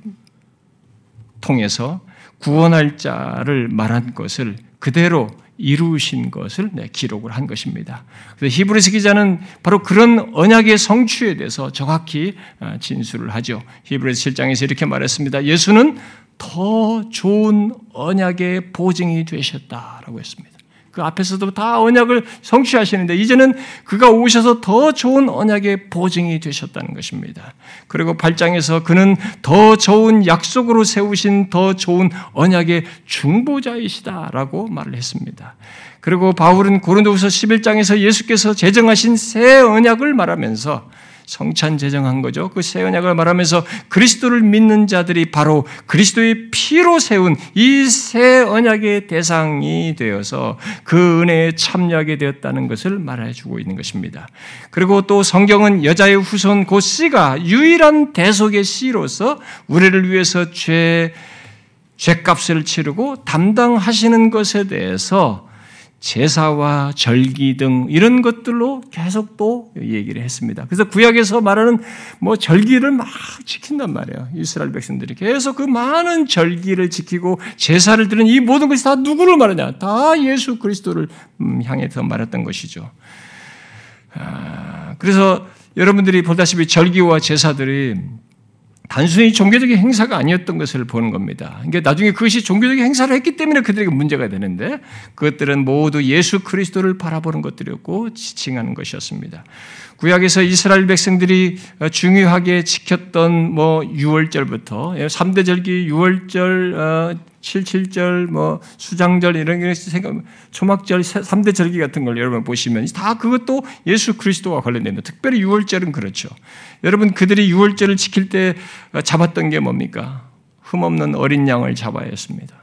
통해서 구원할 자를 말한 것을 그대로 이루신 것을 기록을 한 것입니다. 그래서 히브리스 기자는 바로 그런 언약의 성취에 대해서 정확히 어, 진술을 하죠. 히브리스 7장에서 이렇게 말했습니다. 예수는 더 좋은 언약의 보증이 되셨다라고 했습니다. 그 앞에서도 다 언약을 성취하시는데 이제는 그가 오셔서 더 좋은 언약의 보증이 되셨다는 것입니다. 그리고 8장에서 그는 더 좋은 약속으로 세우신 더 좋은 언약의 중보자이시다라고 말을 했습니다. 그리고 바울은 고린도후서 11장에서 예수께서 제정하신 새 언약을 말하면서 성찬 제정한 거죠. 그 새 언약을 말하면서 그리스도를 믿는 자들이 바로 그리스도의 피로 세운 이 새 언약의 대상이 되어서 그 은혜에 참여하게 되었다는 것을 말해 주고 있는 것입니다. 그리고 또 성경은 여자의 후손 곧 씨가 유일한 대속의 씨로서 우리를 위해서 죄 죄값을 치르고 담당하시는 것에 대해서 제사와 절기 등 이런 것들로 계속 또 얘기를 했습니다. 그래서 구약에서 말하는 뭐 절기를 막 지킨단 말이에요. 이스라엘 백성들이 계속 그 많은 절기를 지키고 제사를 드는 이 모든 것이 다 누구를 말하냐? 다 예수 그리스도를 음, 향해서 말했던 것이죠. 아, 그래서 여러분들이 보다시피 절기와 제사들이 단순히 종교적인 행사가 아니었던 것을 보는 겁니다. 그러니까 나중에 그것이 종교적인 행사를 했기 때문에 그들에게 문제가 되는데 그것들은 모두 예수 그리스도를 바라보는 것들이었고 지칭하는 것이었습니다. 구약에서 이스라엘 백성들이 중요하게 지켰던 뭐 6월절부터 3대 절기 6월절 77절, 뭐 수장절 이런 게 생각, 초막절, 3대 절기 같은 걸 여러분 보시면 다 그것도 예수 그리스도와 관련됩니다. 특별히 6월절은 그렇죠. 여러분 그들이 6월절을 지킬 때 잡았던 게 뭡니까? 흠없는 어린 양을 잡아야 했습니다.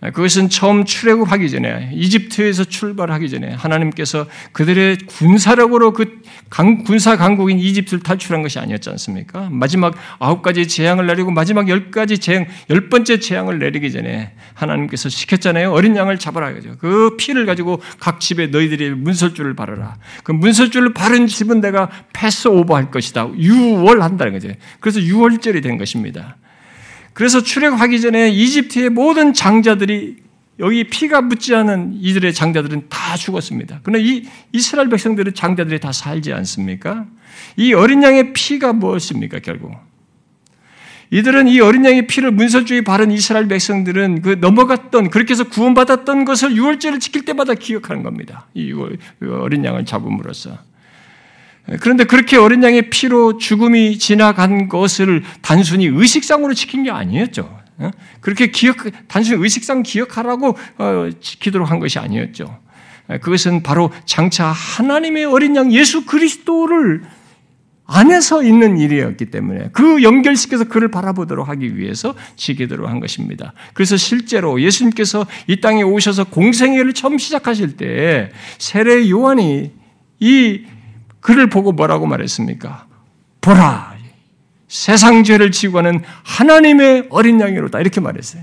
그것은 처음 출애굽하기 전에 이집트에서 출발하기 전에 하나님께서 그들의 군사력으로 그 군사 강국인 이집트를 탈출한 것이 아니었지 않습니까? 마지막 아홉 가지 재앙을 내리고 마지막 열 가지 재앙 열 번째 재앙을 내리기 전에 하나님께서 시켰잖아요. 어린 양을 잡아라 그죠. 그 피를 가지고 각 집에 너희들이 문설주를 바르라. 그 문설주를 바른 집은 내가 패스 오버할 것이다. 유월한다는 거죠. 그래서 유월절이 된 것입니다. 그래서 출애굽하기 전에 이집트의 모든 장자들이 여기 피가 묻지 않은 이들의 장자들은 다 죽었습니다. 그러나 이 이스라엘 백성들의 장자들이 다 살지 않습니까? 이 어린 양의 피가 무엇입니까, 결국? 이들은 이 어린 양의 피를 문설주에 바른 이스라엘 백성들은 그 넘어갔던, 그렇게 해서 구원받았던 것을 유월절을 지킬 때마다 기억하는 겁니다. 이 어린 양을 잡음으로써. 그런데 그렇게 어린 양의 피로 죽음이 지나간 것을 단순히 의식상으로 지킨 게 아니었죠. 어? 그렇게 기억, 단순히 의식상 기억하라고 어, 지키도록 한 것이 아니었죠. 그것은 바로 장차 하나님의 어린 양 예수 그리스도를 안에서 있는 일이었기 때문에 그 연결시켜서 그를 바라보도록 하기 위해서 지키도록 한 것입니다. 그래서 실제로 예수님께서 이 땅에 오셔서 공생애를 처음 시작하실 때 세례 요한이 이 그를 보고 뭐라고 말했습니까? 보라! 세상 죄를 지고 가는 하나님의 어린 양이로다. 이렇게 말했어요.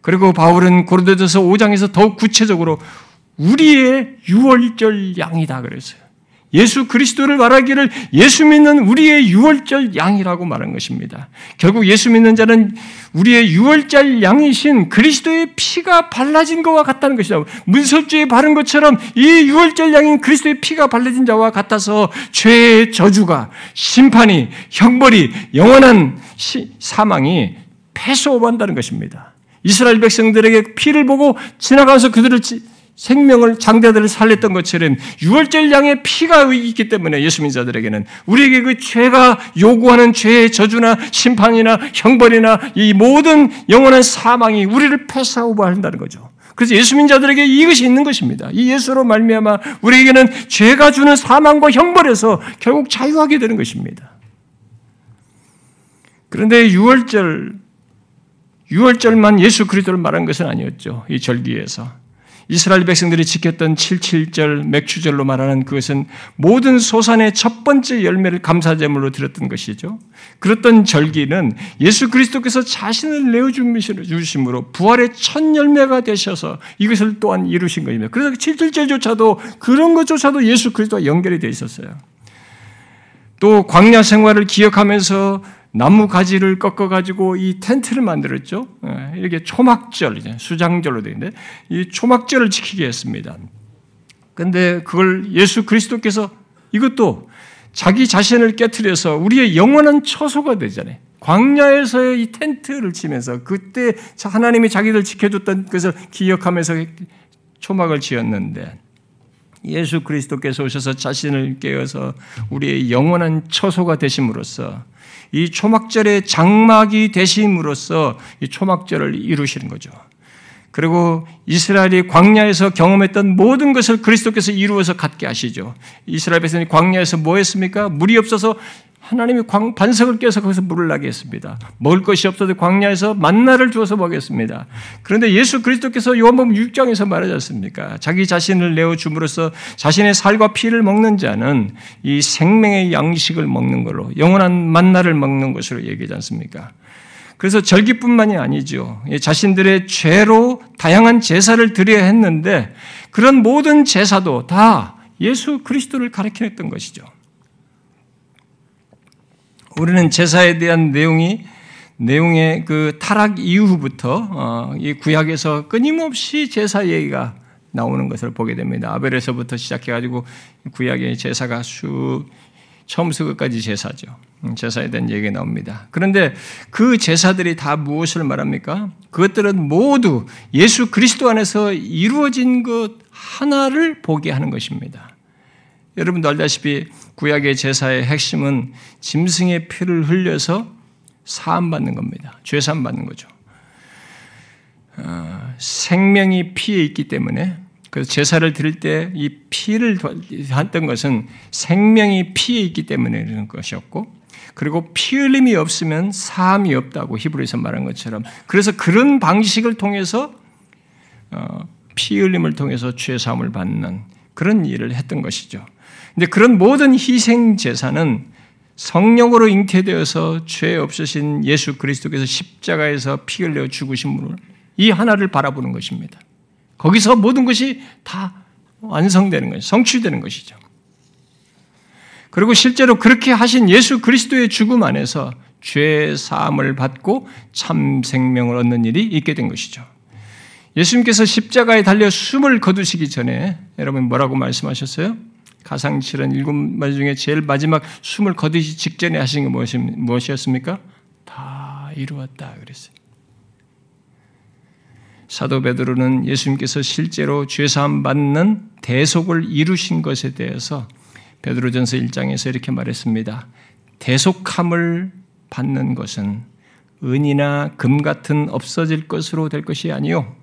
그리고 바울은 고린도전서 5장에서 더욱 구체적으로 우리의 유월절 양이다 그랬어요. 예수 그리스도를 말하기를 예수 믿는 우리의 유월절 양이라고 말한 것입니다. 결국 예수 믿는 자는 우리의 유월절 양이신 그리스도의 피가 발라진 것과 같다는 것이다. 문설주에 바른 것처럼 이 유월절 양인 그리스도의 피가 발라진 자와 같아서 죄의 저주가 심판이 형벌이 영원한 사망이 패소한다는 것입니다. 이스라엘 백성들에게 피를 보고 지나가서 그들을 생명을 장대들을 살렸던 것처럼 유월절 양의 피가 있기 때문에 예수 민자들에게는 우리에게 그 죄가 요구하는 죄의 저주나 심판이나 형벌이나 이 모든 영원한 사망이 우리를 패사오버한다는 거죠. 그래서 예수 민자들에게 이것이 있는 것입니다. 이 예수로 말미암아 우리에게는 죄가 주는 사망과 형벌에서 결국 자유하게 되는 것입니다. 그런데 6월절 6월절만 예수 그리스도를 말한 것은 아니었죠. 이 절기에서 이스라엘 백성들이 지켰던 77절 맥주절로 말하는 그것은 모든 소산의 첫 번째 열매를 감사제물로 드렸던 것이죠. 그랬던 절기는 예수 그리스도께서 자신을 내어주심으로 부활의 첫 열매가 되셔서 이것을 또한 이루신 것입니다. 그래서 77절조차도 그런 것조차도 예수 그리스도와 연결이 되어 있었어요. 또 광야 생활을 기억하면서 나무 가지를 꺾어 가지고 이 텐트를 만들었죠. 예, 이렇게 초막절 수장절로 되는데 이 초막절을 지키게 했습니다. 근데 그걸 예수 그리스도께서 이것도 자기 자신을 깨뜨려서 우리의 영원한 처소가 되잖아요. 광야에서의 이 텐트를 치면서 그때 하나님이 자기들 지켜줬던 것을 기억하면서 초막을 지었는데 예수 그리스도께서 오셔서 자신을 깨어서 우리의 영원한 처소가 되심으로써 이 초막절의 장막이 되심으로써 이 초막절을 이루시는 거죠. 그리고 이스라엘이 광야에서 경험했던 모든 것을 그리스도께서 이루어서 갖게 하시죠. 이스라엘 백성이 광야에서 뭐 했습니까? 물이 없어서 하나님이 광, 반석을 깨서 거기서 물을 나게 했습니다. 먹을 것이 없어도 광야에서 만나를 주어서 먹였습니다. 그런데 예수 그리스도께서 요한복음 6장에서 말하지 않습니까? 자기 자신을 내어 줌으로써 자신의 살과 피를 먹는 자는 이 생명의 양식을 먹는 걸로 영원한 만나를 먹는 것으로 얘기하지 않습니까? 그래서 절기뿐만이 아니죠. 자신들의 죄로 다양한 제사를 드려야 했는데 그런 모든 제사도 다 예수 그리스도를 가르쳐냈던 것이죠. 우리는 제사에 대한 내용이 내용의 그 타락 이후부터 어, 이 구약에서 끊임없이 제사 얘기가 나오는 것을 보게 됩니다. 아벨에서부터 시작해가지고 구약의 제사가 수 처음부터 끝까지 제사죠. 음, 제사에 대한 얘기가 나옵니다. 그런데 그 제사들이 다 무엇을 말합니까? 그것들은 모두 예수 그리스도 안에서 이루어진 것 하나를 보게 하는 것입니다. 여러분도 알다시피 구약의 제사의 핵심은 짐승의 피를 흘려서 사함받는 겁니다. 죄사함 받는 거죠. 어, 생명이 피에 있기 때문에 그래서 제사를 드릴 때 이 피를 했던 것은 생명이 피에 있기 때문에 그런 것이었고 그리고 피 흘림이 없으면 사함이 없다고 히브리서 말한 것처럼 그래서 그런 방식을 통해서 어, 피 흘림을 통해서 죄 사함을 받는 그런 일을 했던 것이죠. 근데 그런 모든 희생 제사는 성령으로 잉태되어서 죄 없으신 예수 그리스도께서 십자가에서 피 흘려 죽으신 분이 하나를 바라보는 것입니다. 거기서 모든 것이 다 완성되는 것이 성취되는 것이죠. 그리고 실제로 그렇게 하신 예수 그리스도의 죽음 안에서 죄 사함을 받고 참 생명을 얻는 일이 있게 된 것이죠. 예수님께서 십자가에 달려 숨을 거두시기 전에 여러분 뭐라고 말씀하셨어요? 가상실은 일곱 마디 중에 제일 마지막 숨을 거두시 직전에 하신 게 무엇이었습니까? 다 이루었다 그랬어요. 사도 베드로는 예수님께서 실제로 죄사함 받는 대속을 이루신 것에 대해서 베드로전서 1장에서 이렇게 말했습니다. 대속함을 받는 것은 은이나 금 같은 없어질 것으로 될 것이 아니요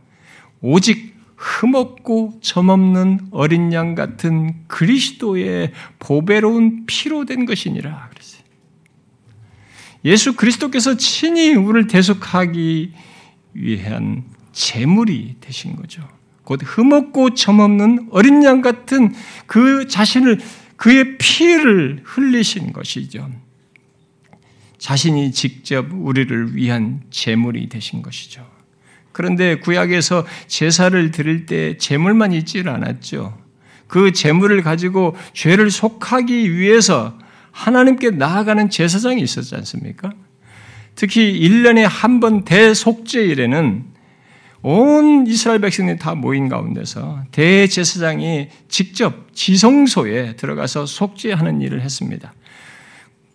오직 흠없고 점없는 어린 양 같은 그리스도의 보배로운 피로 된 것이니라 그랬어요. 예수 그리스도께서 친히 우리를 대속하기 위한 제물이 되신 거죠. 곧 흠없고 점없는 어린 양 같은 그 자신을 그의 피를 흘리신 것이죠. 자신이 직접 우리를 위한 제물이 되신 것이죠. 그런데 구약에서 제사를 드릴 때 제물만 있지를 않았죠. 그 제물을 가지고 죄를 속하기 위해서 하나님께 나아가는 제사장이 있었지 않습니까? 특히 1년에 한 번 대속죄일에는 온 이스라엘 백성들이 다 모인 가운데서 대제사장이 직접 지성소에 들어가서 속죄하는 일을 했습니다.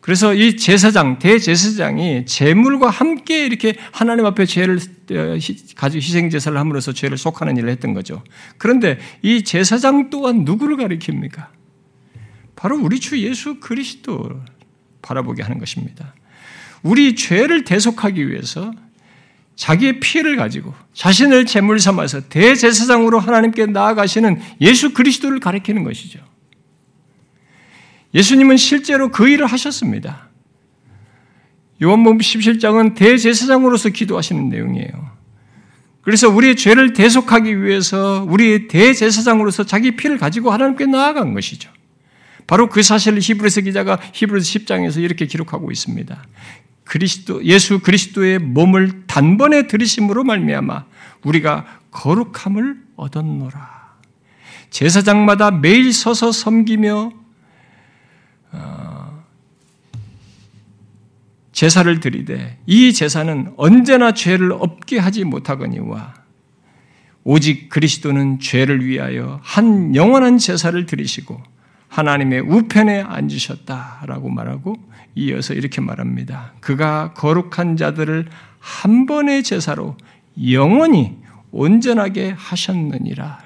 그래서 이 제사장, 대제사장이 제물과 함께 이렇게 하나님 앞에 죄를 어, 가지고 희생 제사를 함으로써 죄를 속하는 일을 했던 거죠. 그런데 이 제사장 또한 누구를 가리킵니까? 바로 우리 주 예수 그리스도 바라보게 하는 것입니다. 우리 죄를 대속하기 위해서 자기의 피를 가지고 자신을 제물 삼아서 대제사장으로 하나님께 나아가시는 예수 그리스도를 가리키는 것이죠. 예수님은 실제로 그 일을 하셨습니다. 요한복음 17장은 대제사장으로서 기도하시는 내용이에요. 그래서 우리의 죄를 대속하기 위해서 우리의 대제사장으로서 자기 피를 가지고 하나님께 나아간 것이죠. 바로 그 사실을 히브리서 기자가 히브리서 10장에서 이렇게 기록하고 있습니다. 그리스도 예수 그리스도의 몸을 단번에 들이심으로 말미암아 우리가 거룩함을 얻었노라. 제사장마다 매일 서서 섬기며 어, 제사를 드리되 이 제사는 언제나 죄를 없게 하지 못하거니와 오직 그리스도는 죄를 위하여 한 영원한 제사를 드리시고 하나님의 우편에 앉으셨다라고 말하고 이어서 이렇게 말합니다. 그가 거룩한 자들을 한 번의 제사로 영원히 온전하게 하셨느니라.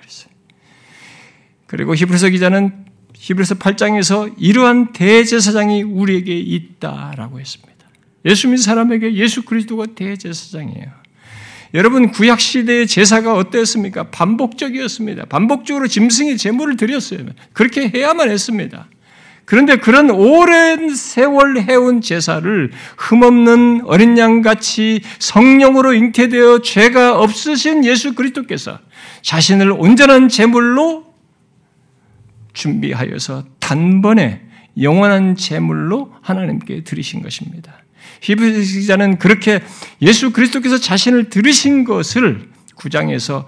그리고 히브리서 기자는 히브리서 8장에서 이러한 대제사장이 우리에게 있다라고 했습니다. 예수 믿는 사람에게 예수 그리스도가 대제사장이에요. 여러분 구약 시대의 제사가 어땠습니까? 반복적이었습니다. 반복적으로 짐승의 제물을 드렸어요. 그렇게 해야만 했습니다. 그런데 그런 오랜 세월 해온 제사를 흠없는 어린 양같이 성령으로 잉태되어 죄가 없으신 예수 그리스도께서 자신을 온전한 제물로 준비하여서 단번에 영원한 제물로 하나님께 드리신 것입니다. 히브리서 기자는 그렇게 예수 그리스도께서 자신을 들으신 것을 구장에서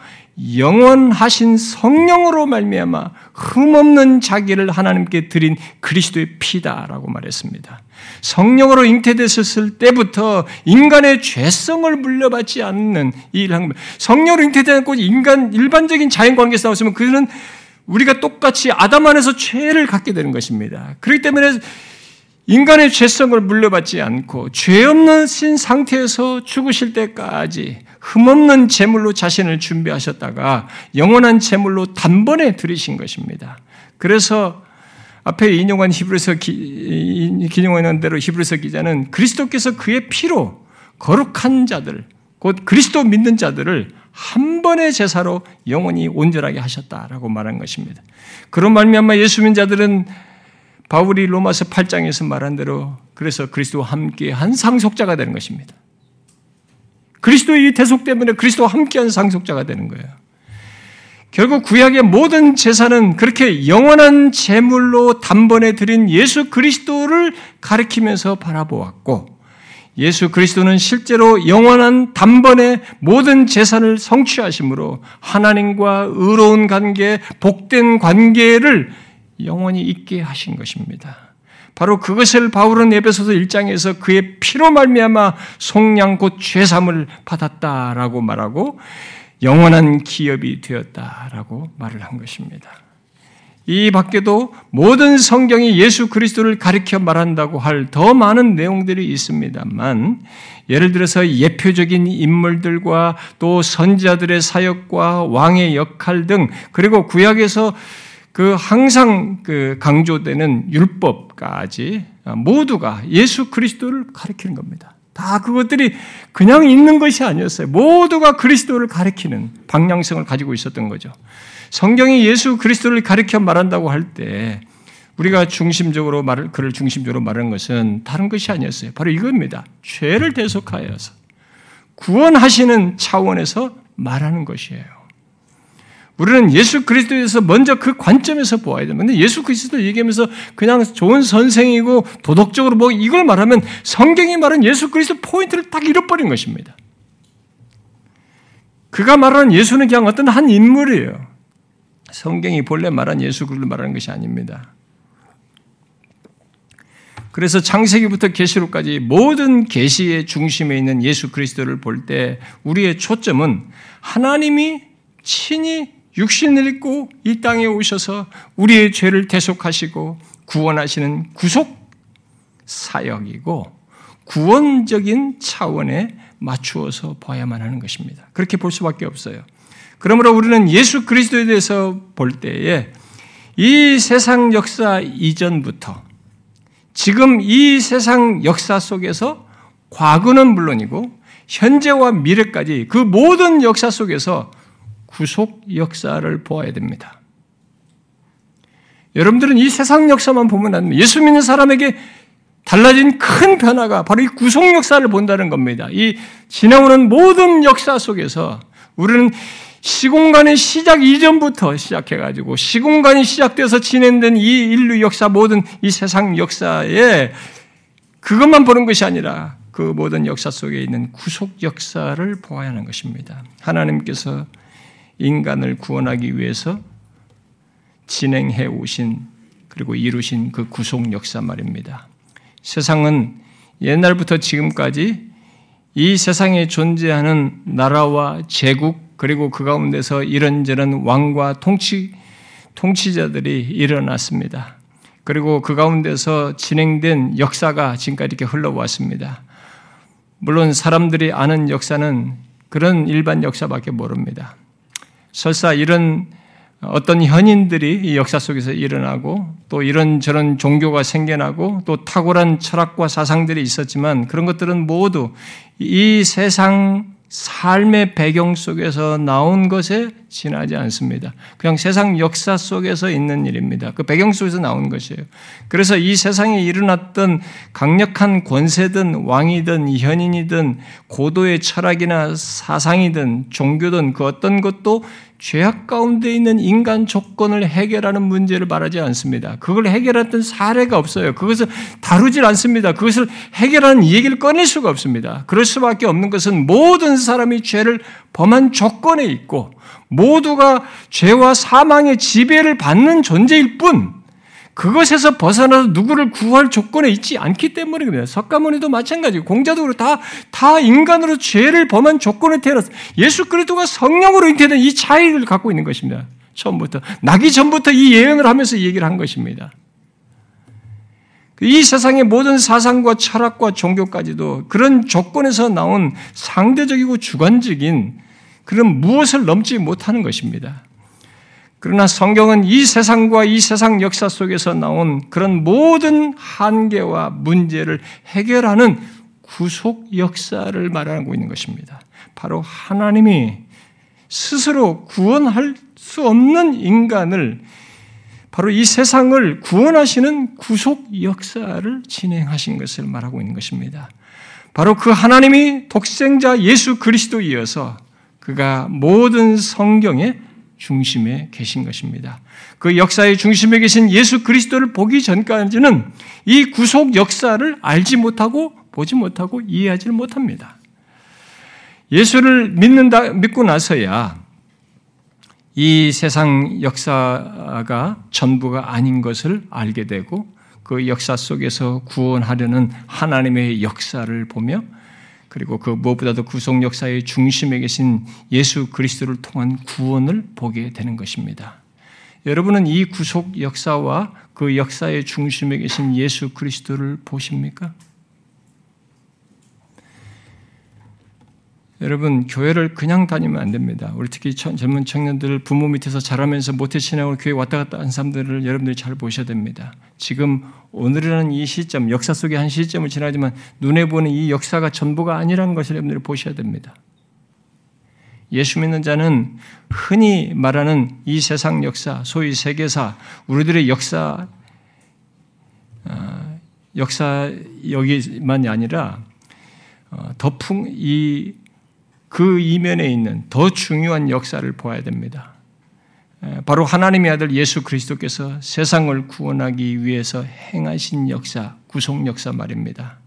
영원하신 성령으로 말미암아 흠없는 자기를 하나님께 드린 그리스도의 피다라고 말했습니다. 성령으로 잉태됐을 때부터 인간의 죄성을 물려받지 않는 이 일한 성령으로 잉태되지 않고 인간 일반적인 자연 관계에서 나왔으면 그는 우리가 똑같이 아담 안에서 죄를 갖게 되는 것입니다. 그렇기 때문에 인간의 죄성을 물려받지 않고 죄 없는 신 상태에서 죽으실 때까지 흠없는 제물로 자신을 준비하셨다가 영원한 제물로 단번에 들이신 것입니다. 그래서 앞에 인용한 히브리서 기용한 대로 히브리서 기자는 그리스도께서 그의 피로 거룩한 자들, 곧 그리스도 믿는 자들을 한 번의 제사로 영원히 온전하게 하셨다라고 말한 것입니다. 그런 말미암아 예수 믿는 자들은 바울이 로마서 8장에서 말한 대로 그래서 그리스도와 함께 한 상속자가 되는 것입니다. 그리스도의 대속 때문에 그리스도와 함께한 상속자가 되는 거예요. 결국 구약의 모든 제사는 그렇게 영원한 제물로 단번에 드린 예수 그리스도를 가리키면서 바라보았고 예수 그리스도는 실제로 영원한 단번에 모든 재산을 성취하심으로 하나님과 의로운 관계, 복된 관계를 영원히 있게 하신 것입니다. 바로 그것을 바울은 에베소서 1장에서 그의 피로 말미암아 속량 곧 죄삼을 받았다라고 말하고 영원한 기업이 되었다라고 말을 한 것입니다. 이 밖에도 모든 성경이 예수 그리스도를 가리켜 말한다고 할 더 많은 내용들이 있습니다만 예를 들어서 예표적인 인물들과 또 선지자들의 사역과 왕의 역할 등 그리고 구약에서 그 항상 그 강조되는 율법까지 모두가 예수 그리스도를 가리키는 겁니다. 다 그것들이 그냥 있는 것이 아니었어요. 모두가 그리스도를 가리키는 방향성을 가지고 있었던 거죠. 성경이 예수 그리스도를 가리켜 말한다고 할 때 우리가 중심적으로 말을 그를 중심적으로 말하는 것은 다른 것이 아니었어요. 바로 이겁니다. 죄를 대속하여서 구원하시는 차원에서 말하는 것이에요. 우리는 예수 그리스도에서 먼저 그 관점에서 보아야 됩니다. 예수 그리스도 얘기하면서 그냥 좋은 선생이고 도덕적으로 뭐 이걸 말하면 성경이 말한 예수 그리스도 포인트를 딱 잃어버린 것입니다. 그가 말하는 예수는 그냥 어떤 한 인물이에요. 성경이 본래 말한 예수 그리스도를 말하는 것이 아닙니다. 그래서 창세기부터 계시록까지 모든 계시의 중심에 있는 예수 그리스도를 볼 때 우리의 초점은 하나님이 친히 육신을 입고 이 땅에 오셔서 우리의 죄를 대속하시고 구원하시는 구속 사역이고 구원적인 차원에 맞추어서 봐야만 하는 것입니다. 그렇게 볼 수밖에 없어요. 그러므로 우리는 예수 그리스도에 대해서 볼 때에 이 세상 역사 이전부터 지금 이 세상 역사 속에서 과거는 물론이고 현재와 미래까지 그 모든 역사 속에서 구속 역사를 보아야 됩니다. 여러분들은 이 세상 역사만 보면 안 됩니다. 예수 믿는 사람에게 달라진 큰 변화가 바로 이 구속 역사를 본다는 겁니다. 이 지나오는 모든 역사 속에서 우리는 시공간의 시작 이전부터 시작해가지고 시공간이 시작돼서 진행된 이 인류 역사 모든 이 세상 역사에 그것만 보는 것이 아니라 그 모든 역사 속에 있는 구속 역사를 보아야 하는 것입니다. 하나님께서 인간을 구원하기 위해서 진행해 오신 그리고 이루신 그 구속 역사 말입니다. 세상은 옛날부터 지금까지 이 세상에 존재하는 나라와 제국 그리고 그 가운데서 이런저런 왕과 통치 통치자들이 일어났습니다. 그리고 그 가운데서 진행된 역사가 지금까지 이렇게 흘러왔습니다. 물론 사람들이 아는 역사는 그런 일반 역사밖에 모릅니다. 설사 이런 어떤 현인들이 이 역사 속에서 일어나고 또 이런 저런 종교가 생겨나고 또 탁월한 철학과 사상들이 있었지만 그런 것들은 모두 이 세상 삶의 배경 속에서 나온 것에 지나지 않습니다. 그냥 세상 역사 속에서 있는 일입니다. 그 배경 속에서 나온 것이에요. 그래서 이 세상에 일어났던 강력한 권세든 왕이든 현인이든 고도의 철학이나 사상이든 종교든 그 어떤 것도 죄악 가운데 있는 인간 조건을 해결하는 문제를 말하지 않습니다. 그걸 해결했던 사례가 없어요. 그것을 다루질 않습니다. 그것을 해결하는 얘기를 꺼낼 수가 없습니다. 그럴 수밖에 없는 것은 모든 사람이 죄를 범한 조건에 있고 모두가 죄와 사망의 지배를 받는 존재일 뿐 그것에서 벗어나서 누구를 구할 조건에 있지 않기 때문입니다. 석가모니도 마찬가지고 공자도 그렇고 다, 다 인간으로 죄를 범한 조건에 태어났어. 예수 그리스도가 성령으로 잉태된 이 차이를 갖고 있는 것입니다. 처음부터. 나기 전부터 이 예언을 하면서 얘기를 한 것입니다. 이 세상의 모든 사상과 철학과 종교까지도 그런 조건에서 나온 상대적이고 주관적인 그런 무엇을 넘지 못하는 것입니다. 그러나 성경은 이 세상과 이 세상 역사 속에서 나온 그런 모든 한계와 문제를 해결하는 구속 역사를 말하고 있는 것입니다. 바로 하나님이 스스로 구원할 수 없는 인간을 바로 이 세상을 구원하시는 구속 역사를 진행하신 것을 말하고 있는 것입니다. 바로 그 하나님이 독생자 예수 그리스도 이어서 그가 모든 성경의 중심에 계신 것입니다. 그 역사의 중심에 계신 예수 그리스도를 보기 전까지는 이 구속 역사를 알지 못하고 보지 못하고 이해하지 못합니다. 예수를 믿는다, 믿고 나서야 이 세상 역사가 전부가 아닌 것을 알게 되고 그 역사 속에서 구원하려는 하나님의 역사를 보며 그리고 그 무엇보다도 구속 역사의 중심에 계신 예수 그리스도를 통한 구원을 보게 되는 것입니다. 여러분은 이 구속 역사와 그 역사의 중심에 계신 예수 그리스도를 보십니까? 여러분 교회를 그냥 다니면 안 됩니다. 우리 특히 젊은 청년들 부모 밑에서 자라면서 모태 신앙으로 교회 왔다 갔다 한 사람들을 여러분들이 잘 보셔야 됩니다. 지금 오늘이라는 이 시점, 역사 속의 한 시점을 지나지만 눈에 보는 이 역사가 전부가 아니라는 것을 여러분들이 보셔야 됩니다. 예수 믿는 자는 흔히 말하는 이 세상 역사, 소위 세계사, 우리들의 역사, 어, 역사 여기만이 아니라 어, 더풍 이 그 이면에 있는 더 중요한 역사를 보아야 됩니다. 바로 하나님의 아들 예수 그리스도께서 세상을 구원하기 위해서 행하신 역사, 구속 역사 말입니다.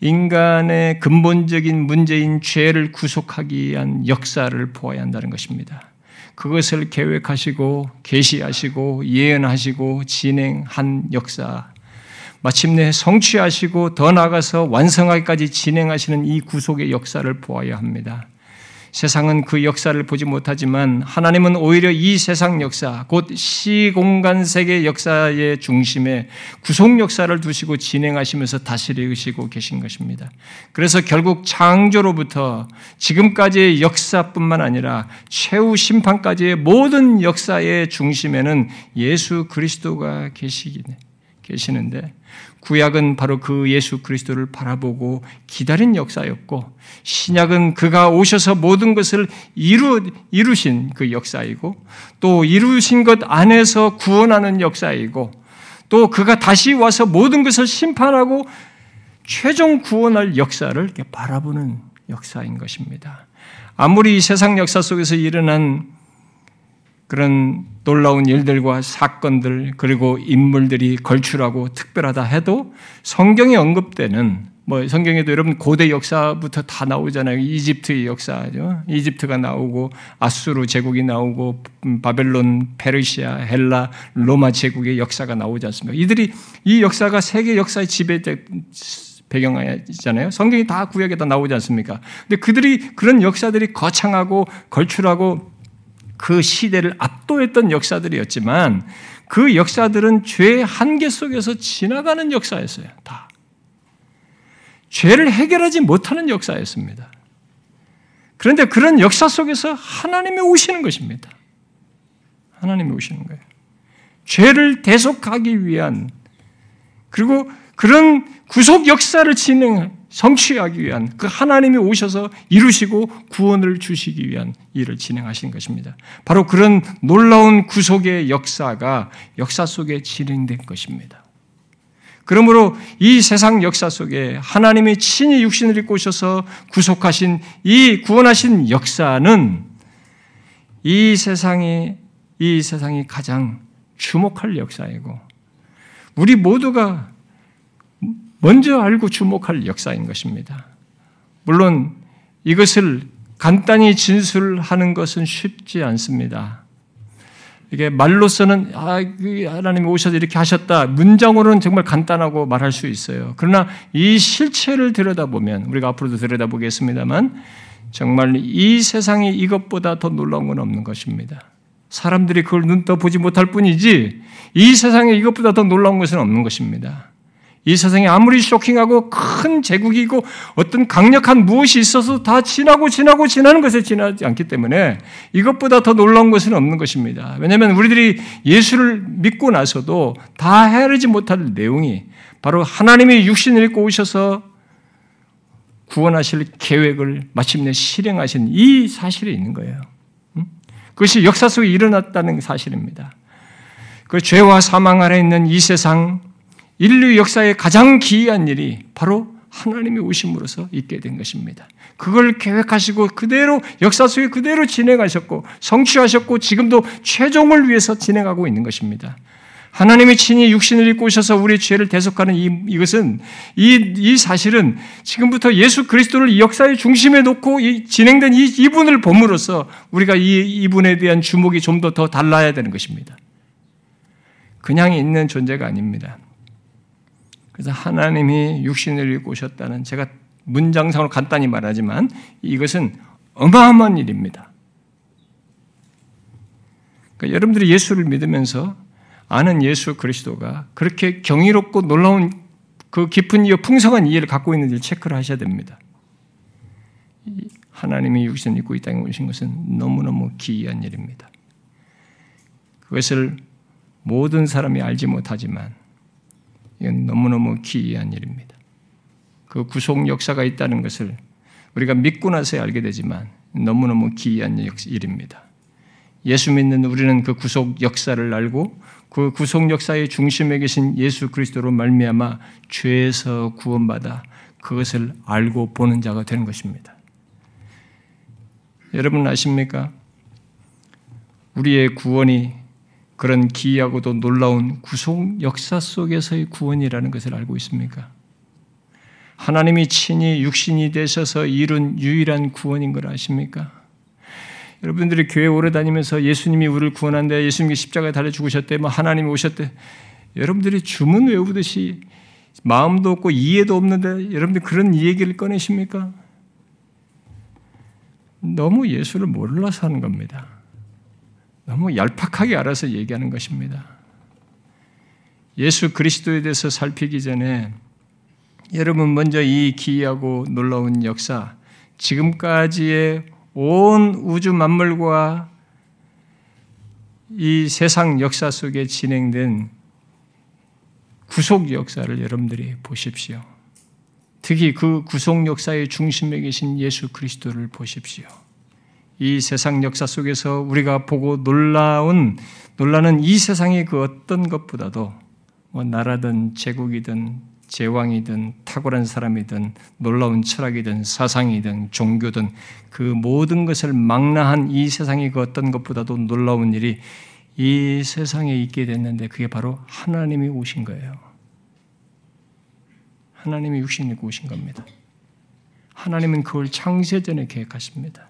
인간의 근본적인 문제인 죄를 구속하기 위한 역사를 보아야 한다는 것입니다. 그것을 계획하시고 계시하시고 예언하시고 진행한 역사 마침내 성취하시고 더 나아가서 완성하기까지 진행하시는 이 구속의 역사를 보아야 합니다. 세상은 그 역사를 보지 못하지만 하나님은 오히려 이 세상 역사, 곧 시공간 세계 역사의 중심에 구속 역사를 두시고 진행하시면서 다스리시고 계신 것입니다. 그래서 결국 창조로부터 지금까지의 역사뿐만 아니라 최후 심판까지의 모든 역사의 중심에는 예수 그리스도가 계시기에 계시는데 구약은 바로 그 예수 그리스도를 바라보고 기다린 역사였고 신약은 그가 오셔서 모든 것을 이루, 이루신 그 역사이고 또 이루신 것 안에서 구원하는 역사이고 또 그가 다시 와서 모든 것을 심판하고 최종 구원할 역사를 이렇게 바라보는 역사인 것입니다. 아무리 세상 역사 속에서 일어난 그런 놀라운 일들과 사건들 그리고 인물들이 걸출하고 특별하다 해도 성경에 언급되는 뭐 성경에도 여러분 고대 역사부터 다 나오잖아요. 이집트의 역사죠. 이집트가 나오고 아수르 제국이 나오고 음, 바벨론, 페르시아, 헬라, 로마 제국의 역사가 나오지 않습니까? 이들이 이 역사가 세계 역사의 지배 배경이잖아요. 성경이 다 구약에 다 나오지 않습니까? 근데 그들이 그런 역사들이 거창하고 걸출하고 그 시대를 압도했던 역사들이었지만 그 역사들은 죄의 한계 속에서 지나가는 역사였어요. 다. 죄를 해결하지 못하는 역사였습니다. 그런데 그런 역사 속에서 하나님이 오시는 것입니다. 하나님이 오시는 거예요. 죄를 대속하기 위한 그리고 그런 구속 역사를 진행 성취하기 위한 그 하나님이 오셔서 이루시고 구원을 주시기 위한 일을 진행하신 것입니다. 바로 그런 놀라운 구속의 역사가 역사 속에 진행된 것입니다. 그러므로 이 세상 역사 속에 하나님이 친히 육신을 입고 오셔서 구속하신 이 구원하신 역사는 이 세상이 이 세상이 가장 주목할 역사이고 우리 모두가 먼저 알고 주목할 역사인 것입니다. 물론 이것을 간단히 진술하는 것은 쉽지 않습니다. 이게 말로서는 아, 그 하나님이 오셔서 이렇게 하셨다. 문장으로는 정말 간단하고 말할 수 있어요. 그러나 이 실체를 들여다보면 우리가 앞으로도 들여다보겠습니다만 정말 이 세상이 이것보다 더 놀라운 건 없는 것입니다. 사람들이 그걸 눈떠 보지 못할 뿐이지 이 세상에 이것보다 더 놀라운 것은 없는 것입니다. 이 세상이 아무리 쇼킹하고 큰 제국이고 어떤 강력한 무엇이 있어서 다 지나고 지나고 지나는 것에 지나지 않기 때문에 이것보다 더 놀라운 것은 없는 것입니다. 왜냐하면 우리들이 예수를 믿고 나서도 다 헤아리지 못할 내용이 바로 하나님이 육신을 입고 오셔서 구원하실 계획을 마침내 실행하신 이 사실이 있는 거예요. 그것이 역사 속에 일어났다는 사실입니다. 그 죄와 사망 아래 있는 이 세상 인류 역사의 가장 기이한 일이 바로 하나님이 오심으로써 있게 된 것입니다. 그걸 계획하시고 그대로 역사 속에 그대로 진행하셨고 성취하셨고 지금도 최종을 위해서 진행하고 있는 것입니다. 하나님이 친히 육신을 입고 오셔서 우리의 죄를 대속하는 이, 이것은 이, 이 사실은 지금부터 예수 그리스도를 이 역사의 중심에 놓고 이, 진행된 이, 이분을 봄으로써 우리가 이, 이분에 대한 주목이 좀 더 더 달라야 되는 것입니다. 그냥 있는 존재가 아닙니다. 그래서 하나님이 육신을 입고 오셨다는 제가 문장상으로 간단히 말하지만 이것은 어마어마한 일입니다. 그러니까 여러분들이 예수를 믿으면서 아는 예수 그리스도가 그렇게 경이롭고 놀라운 그 깊은 이유, 풍성한 이해를 갖고 있는지 체크를 하셔야 됩니다. 하나님이 육신을 입고 이 땅에 오신 것은 너무너무 기이한 일입니다. 그것을 모든 사람이 알지 못하지만 이건 너무너무 기이한 일입니다. 그 구속 역사가 있다는 것을 우리가 믿고 나서야 알게 되지만 너무너무 기이한 일입니다. 예수 믿는 우리는 그 구속 역사를 알고 그 구속 역사의 중심에 계신 예수 그리스도로 말미암아 죄에서 구원받아 그것을 알고 보는 자가 되는 것입니다. 여러분 아십니까? 우리의 구원이 그런 기이하고도 놀라운 구속 역사 속에서의 구원이라는 것을 알고 있습니까? 하나님이 친히 육신이 되셔서 이룬 유일한 구원인 걸 아십니까? 여러분들이 교회 오래 다니면서 예수님이 우리를 구원한대, 예수님이 십자가에 달려 죽으셨대, 뭐 하나님이 오셨대. 여러분들이 주문 외우듯이 마음도 없고 이해도 없는데 여러분들 그런 얘기를 꺼내십니까? 너무 예수를 몰라서 하는 겁니다. 너무 얄팍하게 알아서 얘기하는 것입니다. 예수 그리스도에 대해서 살피기 전에 여러분 먼저 이 기이하고 놀라운 역사, 지금까지의 온 우주 만물과 이 세상 역사 속에 진행된 구속 역사를 여러분들이 보십시오. 특히 그 구속 역사의 중심에 계신 예수 그리스도를 보십시오. 이 세상 역사 속에서 우리가 보고 놀라운 놀라는 이 세상의 그 어떤 것보다도 뭐 나라든 제국이든 제왕이든 탁월한 사람이든 놀라운 철학이든 사상이든 종교든 그 모든 것을 망라한 이 세상의 그 어떤 것보다도 놀라운 일이 이 세상에 있게 됐는데 그게 바로 하나님이 오신 거예요. 하나님이 육신 입고 오신 겁니다. 하나님은 그걸 창세 전에 계획하십니다.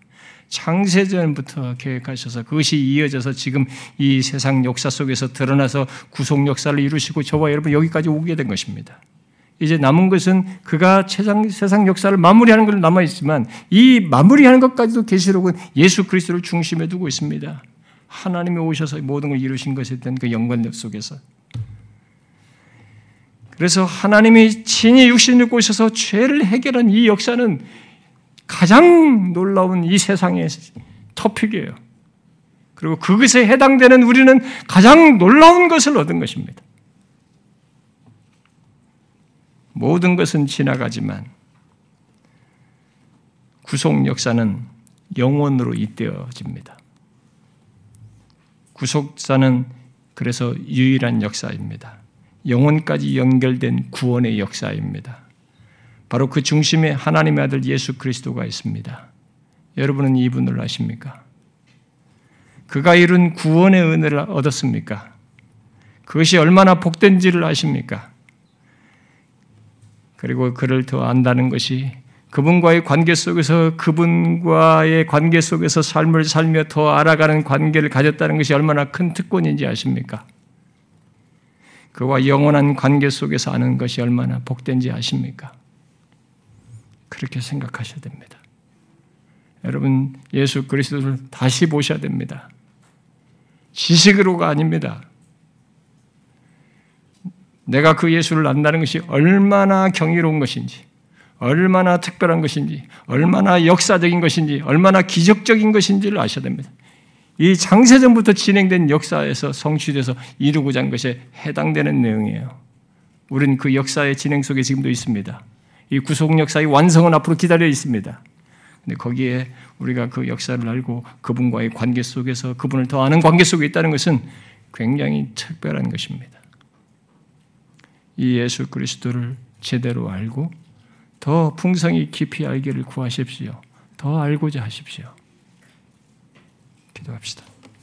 창세전부터 계획하셔서 그것이 이어져서 지금 이 세상 역사 속에서 드러나서 구속 역사를 이루시고 저와 여러분 여기까지 오게 된 것입니다. 이제 남은 것은 그가 세상, 세상 역사를 마무리하는 것 남아 있지만 이 마무리하는 것까지도 계시록은 예수 그리스도를 중심에 두고 있습니다. 하나님이 오셔서 모든 걸 이루신 것에 대한 그 연관력 속에서 그래서 하나님이 친히 육신을 꼬셔서 죄를 해결한 이 역사는 가장 놀라운 이 세상의 토픽이에요. 그리고 그것에 해당되는 우리는 가장 놀라운 것을 얻은 것입니다. 모든 것은 지나가지만 구속 역사는 영원으로 잇대어집니다. 구속사는 그래서 유일한 역사입니다. 영혼까지 연결된 구원의 역사입니다. 바로 그 중심에 하나님의 아들 예수 그리스도가 있습니다. 여러분은 이분을 아십니까? 그가 이룬 구원의 은혜를 얻었습니까? 그것이 얼마나 복된지를 아십니까? 그리고 그를 더 안다는 것이 그분과의 관계 속에서 그분과의 관계 속에서 삶을 살며 더 알아가는 관계를 가졌다는 것이 얼마나 큰 특권인지 아십니까? 그와 영원한 관계 속에서 아는 것이 얼마나 복된지 아십니까? 그렇게 생각하셔야 됩니다. 여러분, 예수 그리스도를 다시 보셔야 됩니다. 지식으로가 아닙니다. 내가 그 예수를 안다는 것이 얼마나 경이로운 것인지, 얼마나 특별한 것인지, 얼마나 역사적인 것인지, 얼마나 기적적인 것인지를 아셔야 됩니다. 이 장세전부터 진행된 역사에서 성취돼서 이루고자 한 것에 해당되는 내용이에요. 우리는 그 역사의 진행 속에 지금도 있습니다. 이 구속 역사의 완성은 앞으로 기다려 있습니다. 근데 거기에 우리가 그 역사를 알고 그분과의 관계 속에서 그분을 더 아는 관계 속에 있다는 것은 굉장히 특별한 것입니다. 이 예수 그리스도를 제대로 알고 더 풍성히 깊이 알기를 구하십시오. 더 알고자 하십시오. 기도합시다.